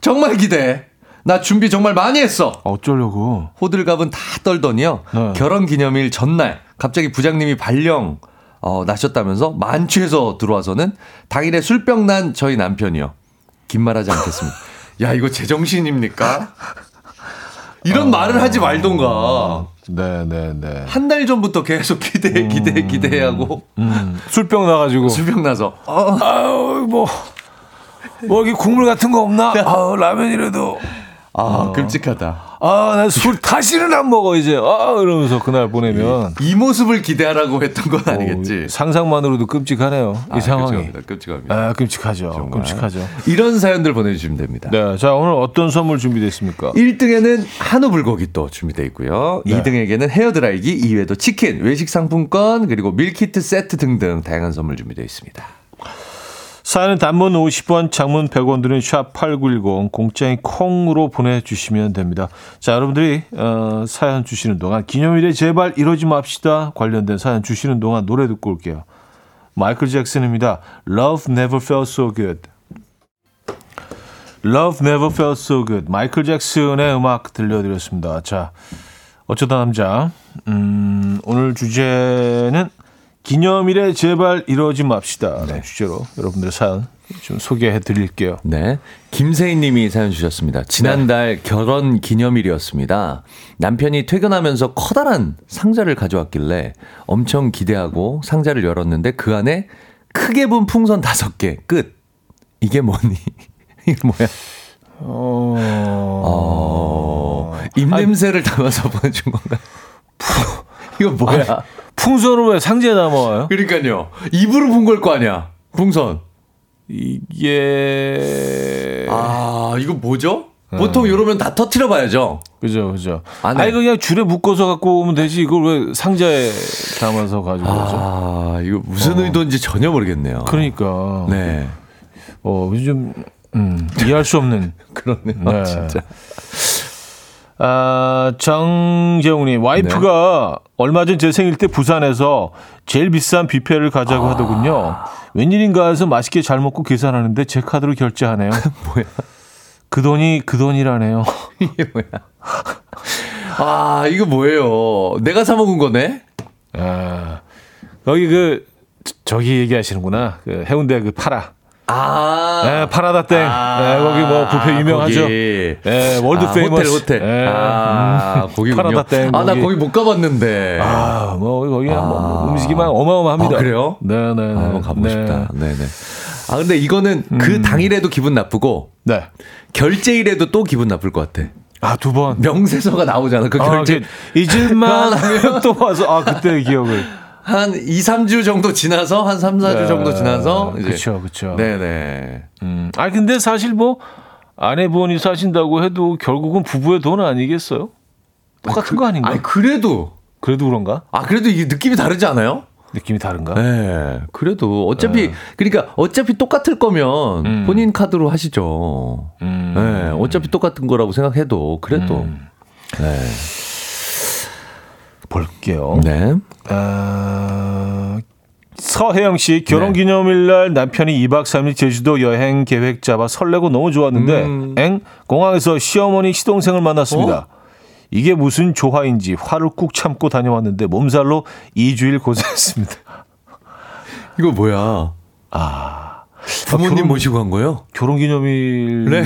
정말 기대해. 나 준비 정말 많이 했어. 어쩌려고. 호들갑은 다 떨더니요. 네. 결혼 기념일 전날 갑자기 부장님이 발령 어, 나셨다면서 만취해서 들어와서는 당일에 술병 난 저희 남편이요. 긴 말하지 않겠습니다. 야 이거 제정신입니까? 이런 말을 하지 말던가. 네, 네, 네. 한 달 전부터 계속 기대해 기대해 기대해 하고 음, 술병 나가지고. 술병 나서 어, 아유, 뭐. 뭐, 여기 국물 같은 거 없나? 아 라면이라도. 아 끔찍하다. 아, 나술 다시는 안 먹어, 이제. 아, 이러면서 그날 보내면. 이 모습을 기대하라고 했던 건 아니겠지. 어, 상상만으로도 끔찍하네요. 이 아, 상황이. 끔찍합니다. 끔찍합니다. 아, 끔찍하죠. 정말. 끔찍하죠. 이런 사연들 보내주시면 됩니다. 네. 자, 오늘 어떤 선물 준비됐습니까? 1등에는 한우 불고기 또 준비되어 있고요. 네. 2등에게는 헤어드라이기, 이외에도 치킨, 외식 상품권, 그리고 밀키트 세트 등등 다양한 선물 준비되어 있습니다. 사연은 단문 50원, 장문 100원 드는 샵8910 공짜인 콩으로 보내주시면 됩니다. 자, 여러분들이 어, 사연 주시는 동안 기념일에 제발 이러지 맙시다 관련된 사연 주시는 동안 노래 듣고 올게요. 마이클 잭슨입니다. Love never felt so good. Love never felt so good. 마이클 잭슨의 음악 들려드렸습니다. 자, 어쩌다 남자. 음, 오늘 주제는 기념일에 제발 이러지 맙시다. 네. 주제로 여러분들의 사연 좀 소개해 드릴게요. 네. 김세인 님이 사연 주셨습니다. 지난달 결혼 기념일이었습니다. 남편이 퇴근하면서 커다란 상자를 가져왔길래 엄청 기대하고 상자를 열었는데 그 안에 크게 분 풍선 다섯 개 끝. 이게 뭐니? 이게 뭐야? 어... 어, 입냄새를 담아서 보내준 건가? 이거 뭐야? 풍선을 왜 상자에 담아와요? 그러니까요. 입으로 분걸거 아니야. 풍선. 이게 아, 이거 뭐죠? 보통 이러면 다 터트려 봐야죠. 그죠 그죠. 안에. 아니 그냥 줄에 묶어서 갖고 오면 되지 이걸 왜 상자에 담아서 가지고 오죠? 아, 이거 무슨 의도인지 전혀 모르겠네요. 그러니까 네. 어, 좀 음, 이해할 수 없는 그러네요. 네. 진짜. 아, 정재웅님, 와이프가 얼마 전 제 생일 때 부산에서 제일 비싼 뷔페를 가자고 하더군요. 웬일인가 해서 맛있게 잘 먹고 계산하는데 제 카드로 결제하네요. 뭐야? 그 돈이 그 돈이라네요. 이게 뭐야? 아, 이거 뭐예요? 내가 사 먹은 거네? 아, 거기 그, 저- 저기 얘기하시는구나. 그 해운대 그 파라. 아. 예, 파라다 땡. 예, 거기 뭐 뷔페 유명하죠. 거기. 예, world 아, famous. 호텔, 호텔. 예, 아, 음, 거기군요. 파라다 땡. 아, 나 거기. 거기 못 가봤는데. 아, 뭐 거기 아. 뭐 음식이만 어마어마합니다. 아, 그래요? 네, 네, 네. 아, 한번 가보고 네. 싶다. 네 네. 아, 근데 이거는 그 당일에도 기분 나쁘고, 네. 결제일에도 또 기분 나쁠 것 같아. 아, 두 번. 명세서가 나오잖아. 그 결제. 아, 그 잊을만 하면 또 와서 아, 그때 기억을. 한 2, 3주 정도 지나서, 한 3, 4주 정도 지나서. 이제. 그렇죠, 그렇죠. 네 네. 음. 아, 근데 사실 뭐 아내분이 사신다고 해도 결국은 부부의 돈 아니겠어요? 똑같은 거 아닌가? 아니, 그래도. 그래도 그런가? 아, 그래도 이게 느낌이 다르지 않아요? 느낌이 다른가? 네. 그래도 어차피, 그러니까 어차피 똑같을 거면 음. 본인 카드로 하시죠. 음. 네. 어차피 똑같은 거라고 생각해도 그래도. 네. 볼게요. 네. 아, 서혜영 씨 결혼 네. 기념일 날 남편이 2박 3일 제주도 여행 계획 잡아 설레고 너무 좋았는데 음. 엥 공항에서 시어머니 시동생을 만났습니다. 이게 무슨 조화인지 화를 꾹 참고 다녀왔는데 몸살로 2주일 고생했습니다. 이거 뭐야? 아, 부모님 결혼- 모시고 간 거예요? 결혼 기념일을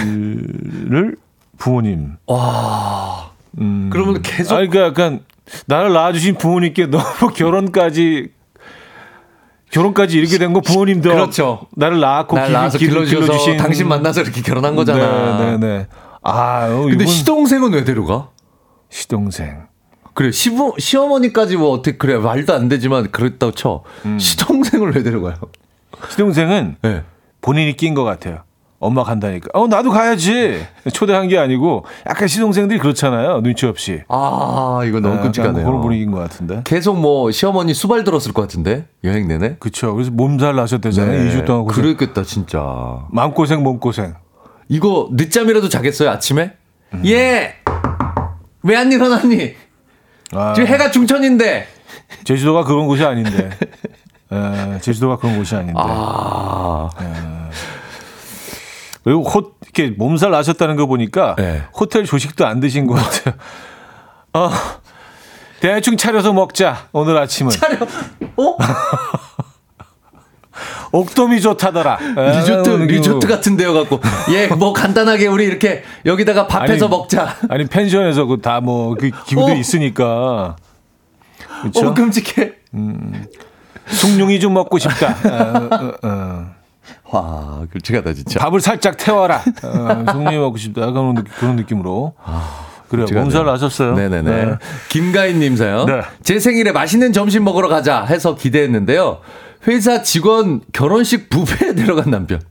부모님. 와. 음. 그러면 계속 아니, 그러니까 약간 나를 낳아주신 부모님께 너무 결혼까지 결혼까지 이렇게 된 거 부모님도 그렇죠. 나를 낳았고 날 길- 낳아서 길러주신 당신 만나서 이렇게 결혼한 거잖아. 네, 네, 네. 아, 어, 근데 이분 시동생은 왜 데려가? 시동생. 그래 시부 시어머니까지 뭐 어떻게 그래 말도 안 되지만 그랬다고 쳐 음. 시동생을 왜 데려가요? 시동생은 네. 본인이 낀 것 같아요. 엄마 간다니까. 어, 나도 가야지. 초대한 게 아니고 약간 시동생들이 그렇잖아요. 눈치 없이. 아 이거 너무 약간 끔찍하네요. 그런 분위기인 것 같은데. 계속 뭐 시어머니 수발 들었을 것 같은데 여행 내내. 그렇죠. 그래서 몸살 나셨대잖아요. 2주 동안 고생. 그랬겠다 진짜. 마음고생 몸고생. 이거 늦잠이라도 자겠어요 아침에? 음. 예. 왜 안 일어났니? 아, 지금 해가 중천인데. 제주도가 그런 곳이 아닌데. 에, 제주도가 그런 곳이 아닌데. 아. 그리고 호, 이렇게 몸살 나셨다는 거 보니까 네. 호텔 조식도 안 드신 것 같아요. 어, 대충 차려서 먹자 오늘 아침은. 차려. 어? 옥돔이 좋다더라. 에, 리조트 오늘 리조트. 같은 데여 갖고 예 뭐 간단하게 우리 이렇게 여기다가 밥해서 먹자. 아니 펜션에서 그 다 뭐그 기구들이 어. 있으니까. 그렇죠. 어 끔찍해. 숭늉이 좀 먹고 싶다. 어, 어, 어. 와 끔찍하다 진짜. 밥을 살짝 태워라. 어, 숭늉이 먹고 싶다. 그런, 느낌, 그런 느낌으로. 그래요. 끔찍하네요. 몸살 나셨어요. 네네네. 네. 김가인님 사연. 네. 제 생일에 맛있는 점심 먹으러 가자 해서 기대했는데요. 회사 직원 결혼식 뷔페에 데려간 남편.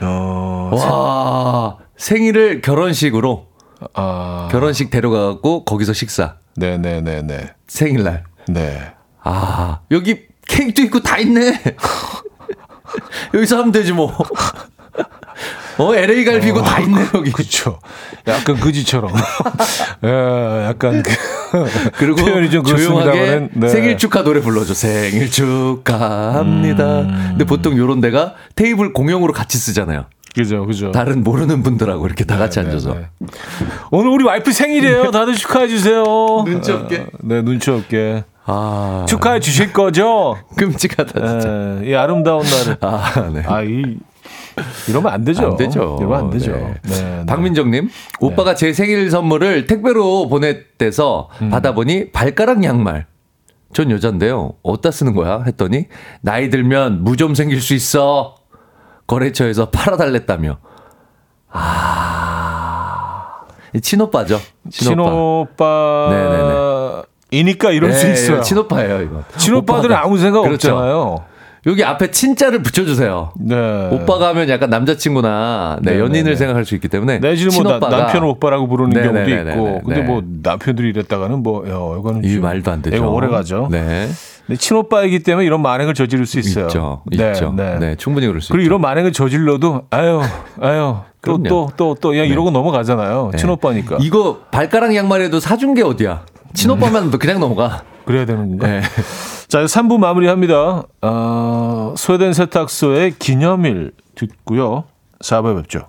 어, 와 생일을 결혼식으로 아, 결혼식 데려가고 거기서 식사 네네네네. 생일날. 네. 아 여기 케이크도 있고 다 있네. 여기서 하면 되지 뭐. 어 LA 갈비고 다 있네 여기. 그쵸. 약간 그지처럼. 예, 약간 그 그리고 조용하게 네. 생일 축하 노래 불러줘. 생일 축하합니다. 음. 근데 보통 요런 데가 테이블 공용으로 같이 쓰잖아요. 그죠, 그죠. 다른 모르는 분들하고 이렇게 다 같이 네, 앉아서. 네. 오늘 우리 와이프 생일이에요. 다들 축하해 주세요. 눈치 없게. 어, 네, 눈치 없게. 아, 축하해 주실 거죠? 끔찍하다 진짜. 예, 이 아름다운 날을. 아, 네. 아, 이 이러면 안 되죠. 안 되죠. 이러면 안 되죠. 네. 네, 네. 박민정님, 오빠가 제 생일 선물을 택배로 보냈대서 음. 받아보니 발가락 양말. 전 여잔데요. 어디다 쓰는 거야? 했더니 나이 들면 무 좀 생길 수 있어. 거래처에서 팔아달랬다며. 아, 친오빠죠. 친오빠. 친오빠. 네네네. 이니까 이럴 수 네, 있어요. 친오빠예요, 이거. 친오빠들은. 아무 생각 그렇죠. 없잖아요. 여기 앞에 친자를 붙여주세요. 네. 오빠가 하면 약간 남자친구나 네, 네네네. 연인을 생각할 수 있기 때문에 내지는 뭐 나- 남편을 오빠라고 부르는 경우도 네네네네네. 있고, 근데 네. 뭐 남편들이 이랬다가는 뭐, 야, 이거는 이 좀- 말도 안 되죠. 이거 오래 가죠. 네. 근데 친오빠이기 때문에 이런 만행을 저지를 수 있어요. 있죠. 네, 있죠. 네. 네. 충분히 그럴 수 그리고 있죠. 이런 만행을 저질러도 아유, 아유, 또. 또 또또 그냥 네. 이러고 넘어가잖아요. 네. 친오빠니까. 이거 발가락 양말에도 사준 게 어디야? 친오빠만 그냥 넘어가. 그래야 되는 건가? 네. 자, 3부 마무리합니다. 어, 소외된 세탁소의 기념일 듣고요. 4부에 뵙죠.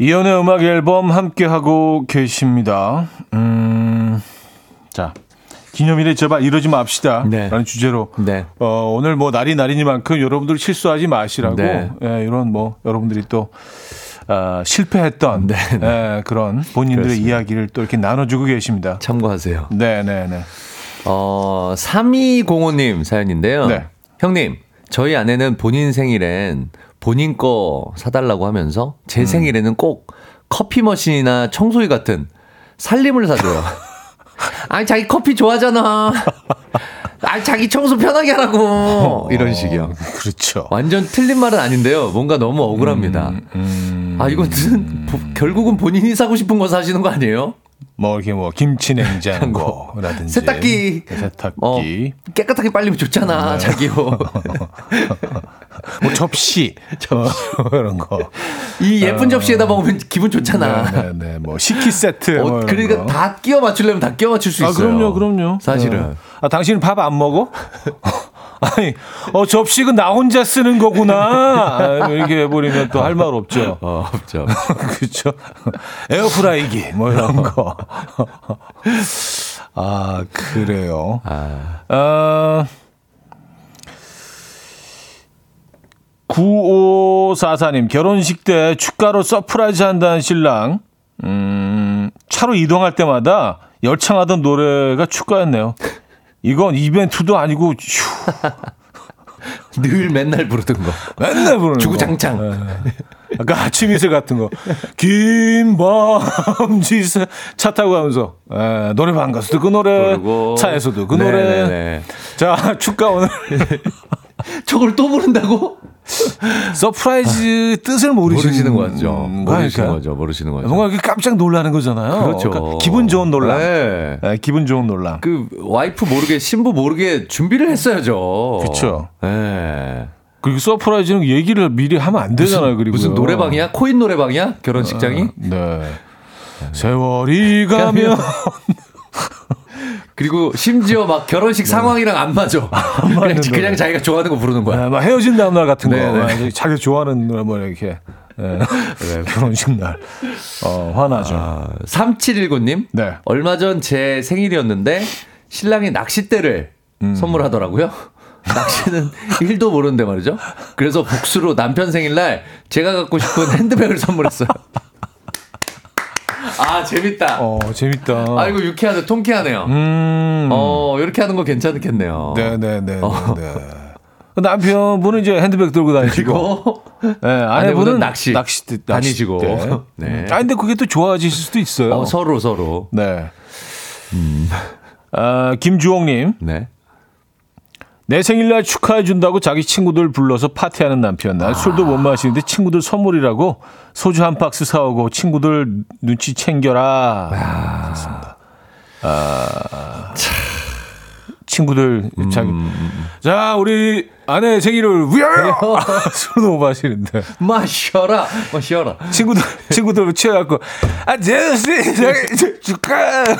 이연의 음악 앨범 함께 하고 계십니다. 음, 자, 기념일에 제발 이러지 맙시다. 네. 라는 주제로. 네. 어, 오늘 뭐 날이 날이니만큼 여러분들 실수하지 마시라고. 네. 예, 이런 뭐 여러분들이 또, 아, 실패했던 예, 그런 본인들의 그렇습니다. 이야기를 또 이렇게 나눠주고 계십니다. 참고하세요. 네네네. 어, 3205님 사연인데요. 네. 형님, 저희 아내는 본인 생일엔 본인 거 사달라고 하면서 음. 제 생일에는 꼭 커피 머신이나 청소기 같은 살림을 사줘요. 아니, 자기 커피 좋아하잖아. 아 자기 청소 편하게 하라고 이런 식이요. 그렇죠. 완전 틀린 말은 아닌데요. 뭔가 너무 억울합니다. 음, 아 이거는 보- 결국은 본인이 사고 싶은 거 사시는 거 아니에요? 뭐 이렇게 뭐 김치 냉장고라든지 세탁기. 세탁기, 어, 깨끗하게 빨리면 좋잖아, 네. 자기 옷. 뭐 접시, 접시 이런 거. 이 예쁜 접시에다 먹으면 기분 좋잖아. 네, 네, 뭐 식기 세트. 어, 뭐 그러니까 거. 다 끼워 맞추려면 다 끼워 맞출 수 아, 있어요. 그럼요, 그럼요. 사실은. 네. 아, 당신은 밥 안 먹어? 아니, 어, 접시가 나 혼자 쓰는 거구나. 아, 이렇게 해버리면 또 할 말 없죠. 어, 없죠. 그렇죠. 에어프라이기 뭐 이런 거. 아 그래요. 아, 어, 9544님 결혼식 때 축가로 surprise 한다는 신랑. 음, 차로 이동할 때마다 열창하던 노래가 축가였네요. 이건 이벤트도 아니고 휴, 늘 맨날 부르던 거. 맨날 부르는 주구장창. 거. 네. 아까 아침 이슬 같은 거. 긴 밤 지새 차 타고 가면서 에, 노래방 가서도 그 노래, 부르고. 차에서도 그 네네네. 노래. 자 축가 오늘 저걸 또 부른다고? surprise 뜻을 모르시는, 모르시는 거죠. 음, 모르시는 거니까요. 거죠. 모르시는 거죠. 뭔가 이렇게 깜짝 놀라는 거잖아요. 그렇죠. 그러니까 기분 좋은 놀람. 네. 네, 기분 좋은 놀람. 그 와이프 모르게 신부 모르게 준비를 했어야죠. 그쵸. 네. 그리고 surprise는 얘기를 미리 하면 안 되잖아요. 그리고 무슨 노래방이야? 코인 노래방이야? 결혼식장이? 네. 세월이 가면 그리고 심지어 막 결혼식 상황이랑 안 맞아. 그냥, 맞는 그냥 노래. 자기가 좋아하는 거 부르는 거야. 네, 막 헤어진 다음 날 같은 거, 네, 네. 막 자기 좋아하는 뭐 이렇게 네. 결혼식 날 어, 화나죠. 아, 3719님. 네. 얼마 전 제 생일이었는데 신랑이 낚싯대를 음. 선물하더라고요. 낚시는 1도 모르는데 말이죠. 그래서 복수로 남편 생일날 제가 갖고 싶은 핸드백을 선물했어요. 아, 재밌다. 어 재밌다. 아이고, 유쾌하네. 통쾌하네요. 음. 어, 이렇게 하는 거 괜찮겠네요. 네네네. 어. 네. 남편분은 이제 핸드백 들고 다니시고, 네, 아내분은 낚시. 낚시 다니시고. 낚싯대. 네. 아 근데 그게 또 좋아지실 수도 있어요. 어, 서로, 서로. 네. 아, 김주홍님, 네. 내 생일날 축하해준다고 자기 친구들 불러서 파티하는 남편. 난 술도 못 마시는데 친구들 선물이라고 소주 한 박스 사오고 친구들 눈치 챙겨라. 좋습니다. 아, 친구들 자기 자 우리 아내 생일을 위하여 술도 못 마시는데 마셔라, 마셔라. 친구들 친구들 취해갖고 아 제수 씨 생일 축하해요.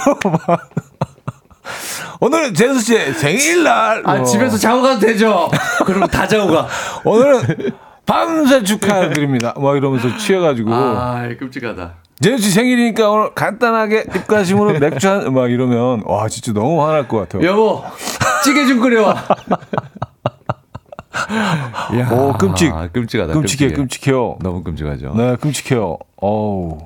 막. 오늘은 제수 씨 생일날. 아, 뭐. 집에서 자고 가도 되죠? 그리고 다 자고 가. 오늘은 밤새 축하드립니다. 막 이러면서 취해가지고 아, 끔찍하다. 제수 씨 생일이니까 오늘 간단하게 입가심으로 맥주 한 막 이러면 와 진짜 너무 화날 것 같아요. 여보, 찌개 좀 끓여와. 야, 오 끔찍. 끔찍하다. 끔찍해 끔찍해. 끔찍해요. 너무 끔찍하죠. 네 끔찍해요. 어우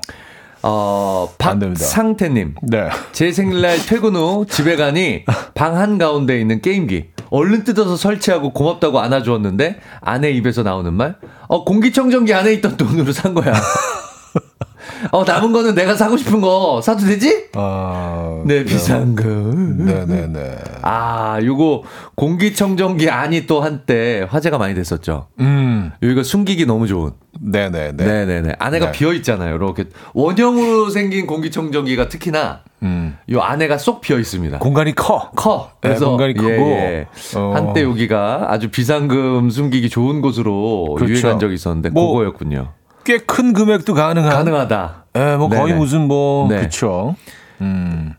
어. 박상태님. 네. 제 생일날 퇴근 후 집에 가니 방 한가운데 있는 게임기. 얼른 뜯어서 설치하고 고맙다고 안아주었는데 아내 입에서 나오는 말? 어, 공기청정기 안에 있던 돈으로 산 거야. 어, 남은 거는 내가 사고 싶은 거 사도 되지? 아 네, 비싼 거. 네네네. 아, 요거 공기청정기 안이 또 한때 화제가 많이 됐었죠. 음 여기가 숨기기 너무 좋은. 네네네. 네, 네, 네. 안에가 네. 비어 있잖아요. 이렇게 원형으로 생긴 공기청정기가 특히나 음 요 안에가 쏙 비어 있습니다. 공간이 커. 커. 네, 그래서 공간이 크고. 예, 예. 어. 한때 여기가 아주 비상금 숨기기 좋은 곳으로 그렇죠. 유행한 적이 있었는데 뭐, 그거였군요. 꽤 큰 금액도 가능한. 가능하다. 예, 뭐 거의 네네. 무슨 뭐 네. 그쵸. 음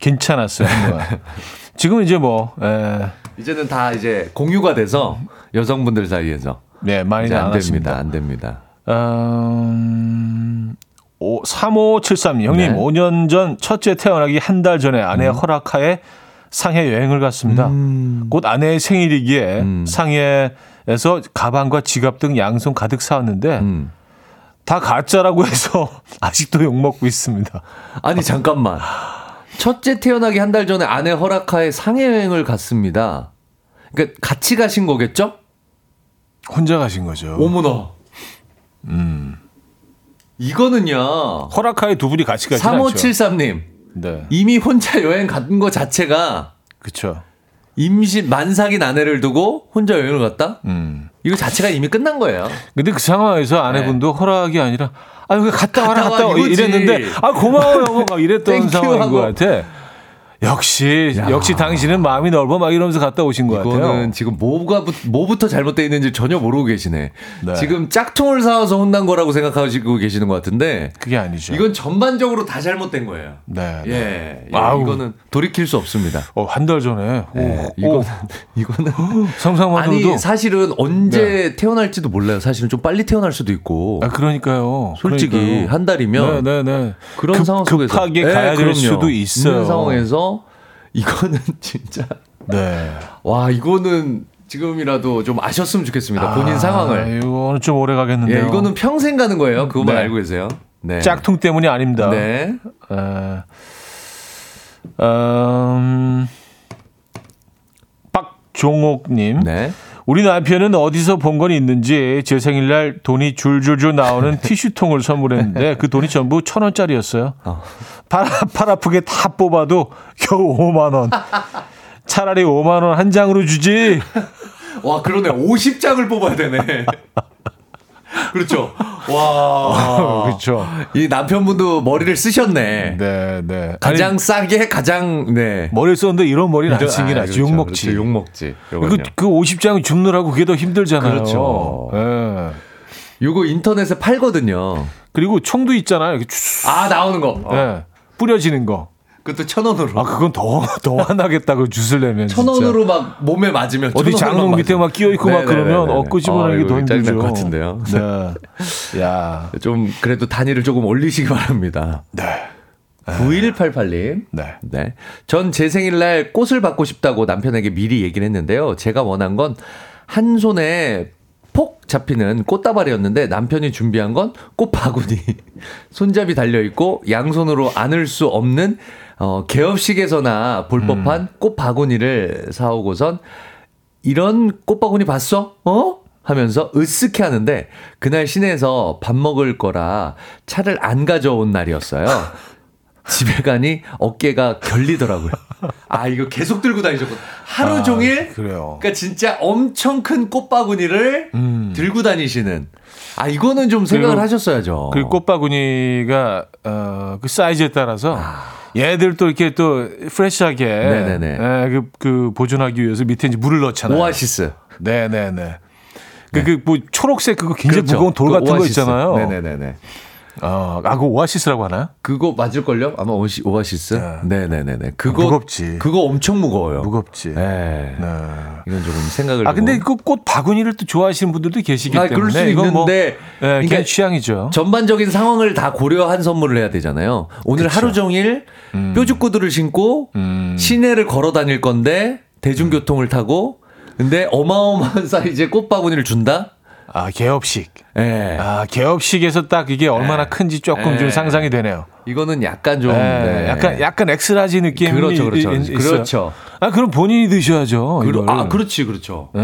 괜찮았어요. 지금 이제 뭐 예, 이제는 다 이제 공유가 돼서 여성분들 사이에서 네 많이 안. 됩니다. 안 됩니다. 음, 오, 3573님, 형님, 네. 5년 전 첫째 태어나기 한 달 전에 아내의 허락하에 상해 여행을 갔습니다. 곧 아내의 생일이기에 음. 상해에서 가방과 지갑 등 양손 가득 사왔는데 음. 다 가짜라고 해서 아직도 욕먹고 있습니다. 아니 잠깐만. 첫째 태어나기 한 달 전에 아내 허락하에 상해 여행을 갔습니다. 그러니까 같이 가신 거겠죠? 혼자 가신 거죠. 어머나. 음. 이거는요. 허락하에 두 분이 같이 가지 않죠. 3573님. 네, 이미 혼자 여행 간 거 자체가 그렇죠. 임신 만삭인 아내를 두고 혼자 여행을 갔다? 음. 이거 자체가 이미 끝난 거예요. 근데 그 상황에서 아내분도 허락이 아니라 아 여기 갔다 와라 갔다 갔다 와. 이랬는데 아 고마워 여보 막 이랬던 상황인. 것 같아. 역시 야. 역시 당신은 마음이 넓어 막 이러면서 갔다 오신 것 같아요. 이거는 지금 뭐가 뭐부터 잘못되어 있는지 전혀 모르고 계시네. 네. 지금 짝퉁을 사와서 혼난 거라고 생각하시고 계시는 것 같은데 그게 아니죠. 이건 전반적으로 다 잘못된 거예요. 네. 네. 예, 예, 아우. 이거는 돌이킬 수 없습니다. 어, 한 달 전에 오, 예, 이거 이거 이거는 상상만으로도 아니 사실은 언제 태어날지도 몰라요. 사실은 좀 빨리 태어날 수도 있고. 아 그러니까요. 솔직히 그러니까요. 한 달이면 네, 네, 네. 그런 급, 상황 속에서 급하게 네, 가야 될. 수도 있어요. 상황에서 이거는 진짜 네. 와 이거는 지금이라도 좀 아셨으면 좋겠습니다. 본인 아, 상황을. 이거는 좀 오래 가겠는데요. 예, 이거는 평생 가는 거예요. 그것만 네. 알고 계세요. 네. 짝퉁 때문이 아닙니다. 네. 에, 음, 박종옥님. 네. 우리 남편은 어디서 본 건 있는지 제 생일날 돈이 줄줄줄 나오는 티슈통을 선물했는데 그 돈이 전부 천 원짜리였어요. 어. 팔, 팔 아프게 다 뽑아도 겨우 5만 원. 차라리 5만 원 한 장으로 주지. 와 그러네. 50장을 뽑아야 되네. 그렇죠. 와. 그렇죠. 이 남편분도 머리를 쓰셨네. 네, 네. 가장 아니, 싸게 가장 네. 머리를 썼는데 이런 머리는 안 이런- 쓰긴 아, 하지. 그렇죠, 욕 먹지. 그렇죠, 욕 먹지. 그. 그 50장 줍느라고 그게 더 힘들잖아요. 그렇죠. 예. 요거 인터넷에 팔거든요. 그리고 총도 있잖아요. 아 나오는 거. 어. 예. 뿌려지는 거. 그것도 천 원으로. 아, 그건 더, 더 화나겠다고 주술 내면. 천. 원으로 막 몸에 맞으면 어디 장롱 밑에 막 끼어 있고 막. 그러면 엊그 집어내기 더 아이고, 힘들죠. 것 같은데요. 네. 야. 좀 그래도 단위를 조금 올리시기 바랍니다. 네. 9188님. 네. 네. 전 제 생일날 꽃을 받고 싶다고 남편에게 미리 얘기를 했는데요. 제가 원한 건 한 손에 폭 잡히는 꽃다발이었는데 남편이 준비한 건 꽃바구니. 손잡이 달려있고 양손으로 안을 수 없는 어, 개업식에서나 볼 법한 꽃바구니를 사오고선 이런 꽃 바구니 봤어? 어? 하면서 으쓱해 하는데 그날 시내에서 밥 먹을 거라 차를 안 가져온 날이었어요. 집에 가니 어깨가 결리더라고요. 아, 이거 계속 들고 다니셨군. 하루 아, 종일? 그래요. 그러니까 진짜 엄청 큰 꽃바구니를 음. 들고 다니시는. 아, 이거는 좀 생각을 그리고- 하셨어야죠. 그 꽃바구니가, 어, 그 사이즈에 따라서 아. 얘들 또 이렇게 또 프레시하게. 네네네. 예, 그, 그 보존하기 위해서 밑에 이제 물을 넣잖아요. 오아시스. 네네네. 그, 그, 뭐, 초록색 그거 굉장히 그렇죠. 무거운 돌그 같은 거 오아시스. 있잖아요. 네네네네. 어, 아, 그거 오아시스라고 하나요? 그거 맞을걸요? 아마 오시, 오아시스? 네. 네네네네. 그거. 무겁지. 그거 엄청 무거워요. 무겁지. 네. 네. 이건 조금 생각을. 아, 근데. 그 꽃 바구니를 또 좋아하시는 분들도 계시기 아, 때문에. 그럴 수 뭐, 있는데. 예, 그러니까 그냥 취향이죠. 전반적인 상황을 다 고려한 선물을 해야 되잖아요. 오늘 하루 종일 뾰족구두를 신고 음. 시내를 걸어 다닐 건데 대중교통을 타고 근데 어마어마한 사이즈의 꽃바구니를 준다? 아, 개업식. 예. 아, 개업식에서 딱 이게 얼마나 큰지 조금 예. 좀 상상이 되네요. 이거는 약간 좀 예, 네. 약간 약간 X-large 느낌이 그렇죠, 그렇죠. 있- 있어요. 그렇죠. 아, 그럼 본인이 드셔야죠. 그러. 아, 그렇지, 그렇죠. 예.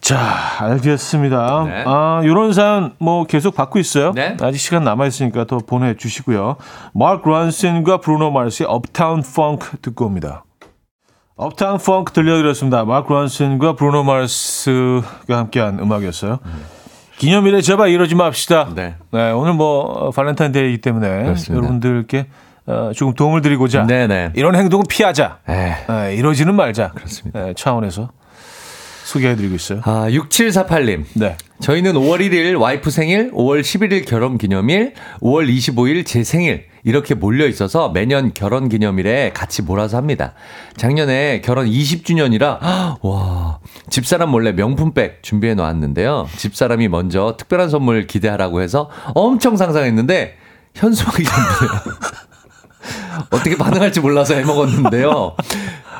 자, 알겠습니다. 네. 아, 요런 사연 뭐 계속 받고 있어요. 네. 아직 시간 남아 있으니까 더 보내 주시고요. Mark Ronson과 Bruno Mars의 Uptown Funk 듣고 옵니다. Uptown Funk 들려드렸습니다. Mark Ronson과 Bruno Mars가 함께한 음악이었어요. 기념일에 제발 이러지 맙시다. 네. 오늘 뭐 어, 발렌타인데이이기 때문에 그렇습니다. 여러분들께 어, 조금 도움을 드리고자 네네. 이런 행동은 피하자. 에. 예, 이러지는 말자. 그렇습니다. 예, 차원에서 소개해드리고 있어요. 아, 6748님. 네. 저희는 5월 1일 와이프 생일, 5월 11일 결혼 기념일, 5월 25일 제 생일 이렇게 몰려 있어서 매년 결혼 기념일에 같이 몰아서 합니다. 작년에 결혼 20주년이라 와 집사람 몰래 명품백 준비해 놓았는데요. 집사람이 먼저 특별한 선물 기대하라고 해서 엄청 상상했는데 현수막이 전부예요. 어떻게 반응할지 몰라서 해먹었는데요.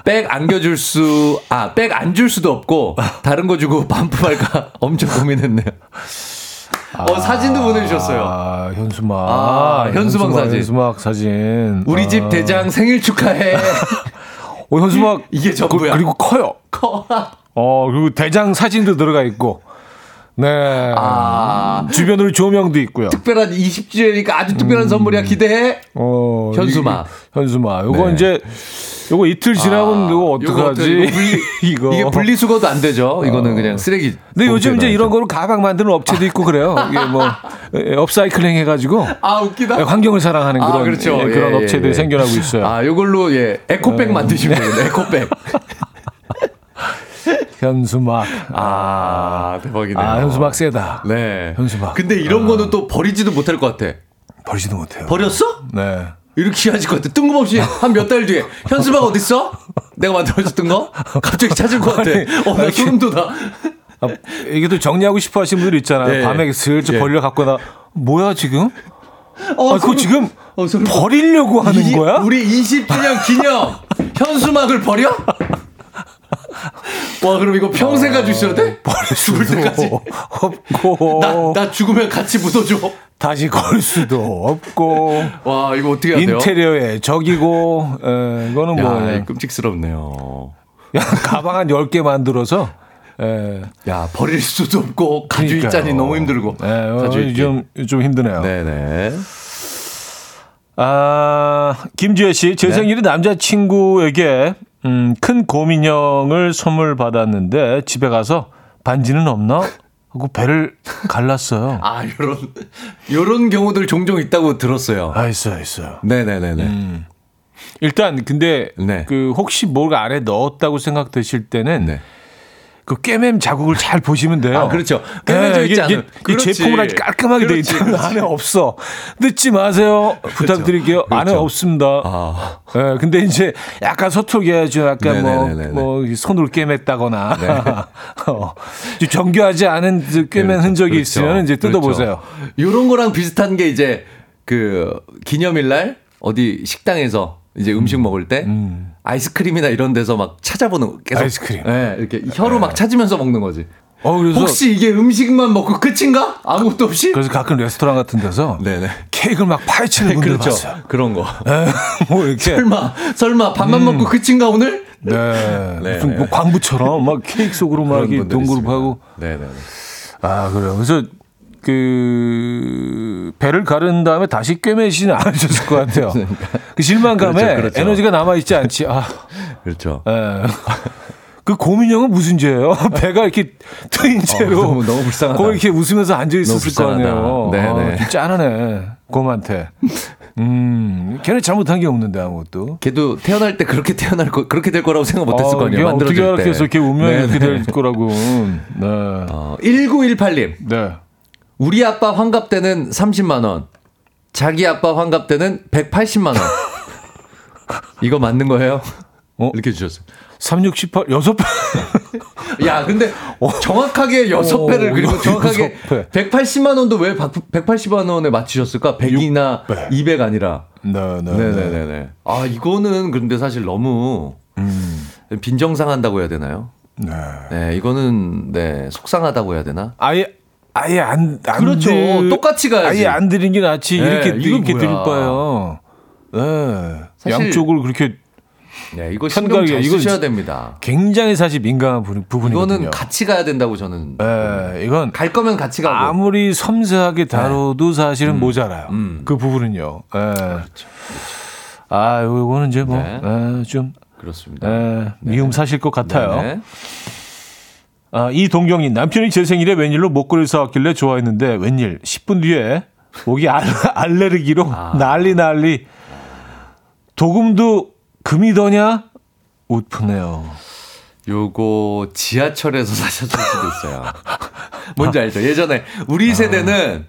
백 안겨줄 수, 아, 백 안 줄 수도 없고, 다른 거 주고 반품할까 엄청 고민했네요. 어, 사진도 보내주셨어요. 아, 현수막. 아, 현수막 사진. 현수막 사진. 우리 집 아. 대장 생일 축하해. 어, 현수막. 이게 전부야. 그, 리고 커요. 커. 어, 그리고 대장 사진도 들어가 있고. 네. 아. 주변으로 조명도 있고요. 특별한 20주년이니까 아주 특별한 선물이야 기대해. 어, 현수막. 이- 현수막. 요거 네. 이제 요거 이틀 지나면 이거 요거 어떡하지? 이거 이거. 이게 분리수거도 안 되죠. 이거는 그냥 쓰레기. 근데 요즘 이제 이런. 거로 가방 만드는 업체도 있고 그래요. 이게 뭐 에, 업사이클링 해 가지고 아 웃기다. 예, 환경을 사랑하는 아, 그런 그렇죠. 예, 예, 그런 예, 업체들이 예. 생겨나고 있어요. 아, 요걸로 예 에코백 만드시면 되겠네. 에코백. 현수막. 아 대박이네요. 아, 현수막 세다. 네. 현수막. 근데 이런 거는 또 버리지도 못할 것 같아. 버리지도 못해요. 버렸어? 네. 이렇게 하실 것 같아. 뜬금없이 한 몇 달 뒤에 현수막 어딨어? 내가 만들어줬던 거? 갑자기 찾을 것 같아. 어, 나 소름 돋아. 아, 이게 또 정리하고 싶어 하시는 분들 있잖아요. 예. 밤에 슬쩍 예. 벌려 갖고 나 뭐야 지금? 어, 아, 그거 지금 어. 버리려고 하는 이- 거야? 우리 20주년 기념 현수막을 버려? 와, 그럼 이거 평생 가지고 있어야 돼? 죽을 때까지. 없고 나, 나 죽으면 같이 묻어줘. 다시 걸 수도 없고 와, 이거 어떻게 해야 돼요? 인테리어에 적이고 에, 이거는 뭐 야, 그냥 끔찍스럽네요. 가방 한 10개 만들어서 에, 야, 버릴 수도 없고, 가지고. 있자니 너무 힘들고. 에, 어. 좀, 좀 힘드네요. 네네. 아, 김지혜 씨, 제 네. 생일에 남자친구에게 음, 큰 곰인형을 선물 받았는데 집에 가서 반지는 없나? 하고 배를 갈랐어요. 아, 요런, 요런 경우들 종종 있다고 들었어요. 아, 있어요, 있어요. 네네네네. 일단 근데 네. 그 혹시 뭐가 안에 넣었다고 생각되실 때는 네. 그 꿰맴 자국을 잘 보시면 돼요. 아, 그렇죠. 꿰매져 네, 있지 않은. 그렇지. 제품을 아주 깔끔하게 돼 그렇지, 있다면 그렇지. 안에 없어. 늦지 마세요. 부탁드릴게요. 안에 그렇죠. 없습니다. 아, 예, 근데 이제 약간 서툴게 해야죠. 약간 뭐, 네네네네. 뭐, 손으로 꿰맸다거나. 어, 좀 정교하지 않은 그 꿰맨 흔적이 그렇죠. 있으면 이제 뜯어보세요. 그렇죠. 요런 거랑 비슷한 게 이제 그 기념일날 어디 식당에서 이제 음식 먹을 때 아이스크림이나 이런 데서 막 찾아보는 거 계속 아이스크림. 네, 이렇게 혀로 막 찾으면서 먹는 거지. 어, 그래서. 혹시 이게 음식만 먹고 끝인가? 아무것도 없이? 그래서 가끔 레스토랑 같은 데서 네네. 케이크를 막 파헤치는 분들 그렇죠. 봤어요. 그런 거. 뭐 이렇게. 설마 설마 밥만 먹고 끝인가 오늘? 네. 네, 무슨 네. 뭐 광부처럼 막 케이크 속으로 막 이렇게 동그랗하고. 네네. 아, 그래요. 그래서 그 배를 가른 다음에 다시 꿰매시진 않으셨을 것 같아요. 그 실망감에 그렇죠, 그렇죠. 에너지가 남아 있지 않지. 아, 그렇죠. 예. 그 고민형은 무슨 죄예요? 배가 이렇게 트인 채로 어, 너무- 너무 불쌍하다. 거기 이렇게 웃으면서 앉아 있었을 거. 아니에요. 네네. 아, 좀 짠하네. 곰한테. 음, 걔는 잘못한 게 없는데 아무것도. 걔도 태어날 때 그렇게 태어날 거 그렇게 될 거라고 생각 못 했을 거 아, 아니에요. 걔 만들어질 어떻게 때. 알았겠어? 걔 운명이 네네. 이렇게 될 거라고. 네. 어, 1918님. 네. 우리 아빠 환갑 때는 30만 원. 자기 아빠 환갑 때는 180만 원. 이거 맞는 거예요? 어? 이렇게 주셨어요. 3, 6, 18, 여섯 배. 야, 근데 정확하게 여섯 어, 배를 그리고 정확하게 배. 180만 원도 왜 180만 원에 맞추셨을까? 100이나 배. 200 아니라. 네, 네. 네. 네네네네. 아, 이거는 근데 사실 너무 빈정상한다고 해야 되나요? 네. 네, 이거는 네 속상하다고 해야 되나? 아예 아예 안, 안 그렇죠. 들- 똑같이 가야지. 아예 안 드린 게 낫지. 네, 이렇게 이렇게 드릴. 바요. 네. 사실- 양쪽을 그렇게 네, 이거 신경 잘 쓰셔야 진- 됩니다. 굉장히 사실 민감한 부- 부분이거든요. 이거는 같이 가야 된다고 저는. 네, 이건 갈 거면 같이 가고. 아무리 섬세하게 다뤄도 사실은 모자라요. 음. 그 부분은요. 네. 아, 요거는 이제 뭐, 네. 네, 좀, 그렇습니다. 네, 미움 사실 것 같아요. 네. 아, 이동경님 남편이 제 생일에 웬일로 목걸이를 사왔길래 좋아했는데 웬일 10분 뒤에 목이 알, 알레르기로 아. 난리 난리 도금도 금이더냐 웃프네요. 요거 지하철에서 사셨을 수도 있어요. 뭔지 알죠? 예전에 우리 세대는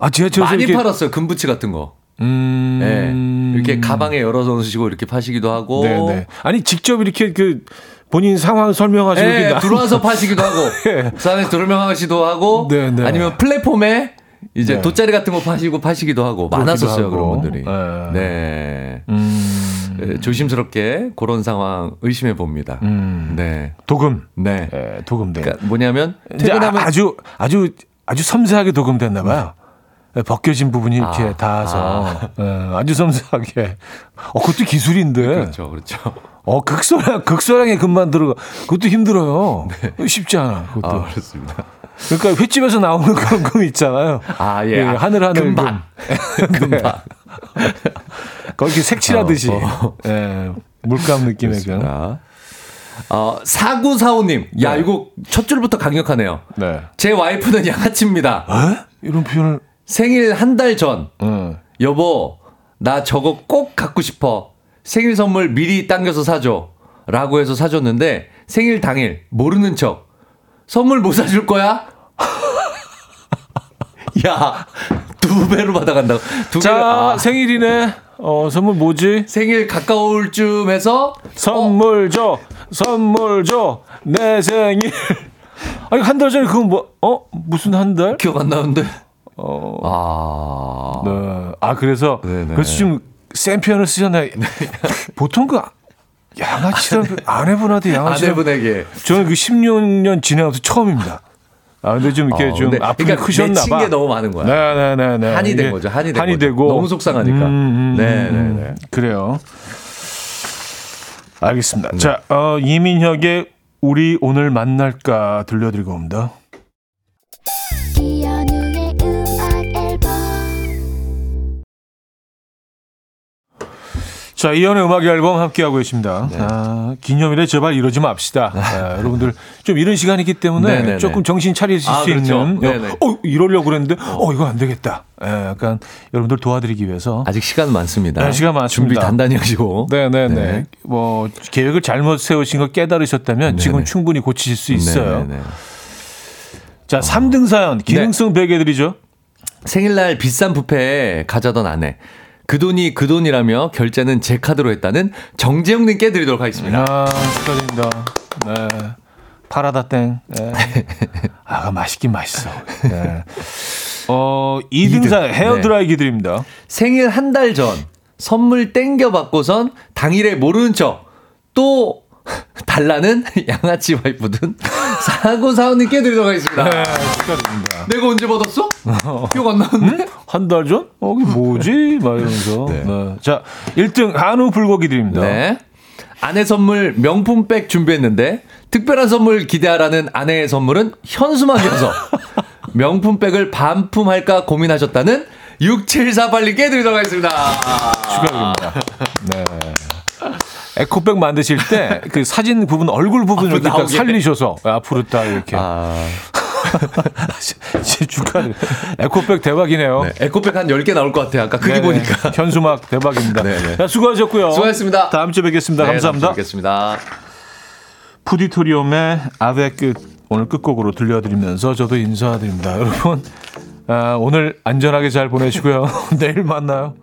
아 지하철에서 많이 팔았어요. 금부치 같은 거. 음, 네. 이렇게 가방에 열어서 놓으시고 이렇게 파시기도 하고. 네네. 아니 직접 이렇게 그 본인 상황 설명하시고 네, 나- 들어와서 파시기도 하고, 예. 부산에 들어명하시도 하고, 네, 네. 아니면 플랫폼에 이제 네. 돗자리 같은 거 파시고 파시기도 하고 많았었어요 하고. 그런 분들이. 네. 네. 음, 네, 조심스럽게 그런 상황 의심해 봅니다. 음. 네. 도금. 네. 예, 도금돼. 그러니까 뭐냐면 퇴근하면 아, 아주 아주 아주 섬세하게 도금됐나 봐요. 예, 벗겨진 부분이 이렇게 아, 닿아서 예, 아주 섬세하게. 어, 그것도 기술인데. 그렇죠, 그렇죠. 어, 극소량 극소량의 금만 들어가. 그것도 힘들어요. 쉽지 않아. 그것도. 아, 그렇습니다. 그러니까 횟집에서 나오는 그런 금 있잖아요. 아, 예. 예, 하늘 하늘 금방. 금방. 거기 이렇게 색칠하듯이 어, 예, 물감 느낌의 금. 아. 어, 4945님. 야, 네. 이거 첫 줄부터 강력하네요. 네. 제 와이프는 양아치입니다. 에? 이런 표현을. 생일 한 달 전. 어. 여보, 나 저거 꼭 갖고 싶어. 생일 선물 미리 당겨서 사줘. 라고 해서 사줬는데 생일 당일 모르는 척. 선물 못 사줄 거야? 야, 두 배로 받아간다고. 두 자. 아, 생일이네. 어 선물 뭐지? 생일 가까울 쯤에서 선물 줘. 선물 줘. 내 생일. 아니 한 달 전에 그건 뭐? 어 무슨 한 달? 기억 안 나는데. 어. 아. 네. 아 그래서 네네. 그래서 좀 센 표현을 쓰셨나요? 보통 그 양아치란 그 아내분한테 양아치. 아내분에게. 저는 그 16년 지나면서 처음입니다. 아 근데 좀 이렇게 어, 좀 아픔이 그러니까 크셨나 봐. 게 너무 많은 거야. 네네네네. 한이 된 거죠. 한이 된 한이 거죠. 되고 너무 속상하니까. 네네네. 그래요. 알겠습니다. 자, 어, 이민혁의 우리 오늘 만날까 들려드리고 옵니다. 자, 이연의 음악 앨범 함께하고 계십니다. 네. 아, 기념일에 제발 이러지 맙시다. 아, 여러분들 좀 이런 시간이기 때문에 네네네. 조금 정신 차리실 아, 수 그렇죠. 있는 네네. 어, 이러려고 그랬는데 어, 이거 안 되겠다. 예, 약간 여러분들 도와드리기 위해서 아직 시간 많습니다. 네, 시간 많습니다. 준비 단단히 하시고. 네 네네. 네. 뭐 계획을 잘못 세우신 거 깨달으셨다면 지금 네네. 충분히 고치실 수 있어요. 네네네. 자, 3등 사연 기능성 베개드리죠. 생일날 비싼 뷔페에 가자던 아내. 그 돈이 그 돈이라며 결제는 제 카드로 했다는 정재영님께 드리도록 하겠습니다. 아, 축하드립니다. 네. 파라다 땡. 네. 아, 맛있긴 맛있어. 네. 어, 2등 사연 헤어드라이기 드립니다. 생일 한 달 전 선물 땡겨 받고선 당일에 모르는 척 또 달라는 양아치 와이프든 사고 사원님께 드리도록 하겠습니다. 네, 축하드립니다. 내가 언제 받았어? 기억 안 나는데? 한달 전? 어, 이게 뭐지? 막 이러면서. 네. 자, 1등 한우 불고기 드립니다. 네. 아내 선물 명품백 준비했는데 특별한 선물 기대하라는 아내의 선물은 현수막이어서 명품백을 반품할까 고민하셨다는 6748님께 드리도록 하겠습니다. 축하드립니다. 네. 에코백 만드실 때 그 사진 부분 얼굴 부분 앞으로 이렇게 딱 나오게. 살리셔서 앞으로 딱 이렇게 아, 축하드립니다. 에코백 대박이네요. 네. 에코백 한 10개 나올 것 같아요. 아까 크기 네네. 보니까. 현수막 대박입니다. 네네. 자, 수고하셨고요. 수고하셨습니다. 다음 주에 뵙겠습니다. 네, 감사합니다. 다음 주에 뵙겠습니다. 푸디토리움의 아베 끝 오늘 끝곡으로 들려드리면서 저도 인사드립니다. 여러분 아, 오늘 안전하게 잘 보내시고요. 내일 만나요.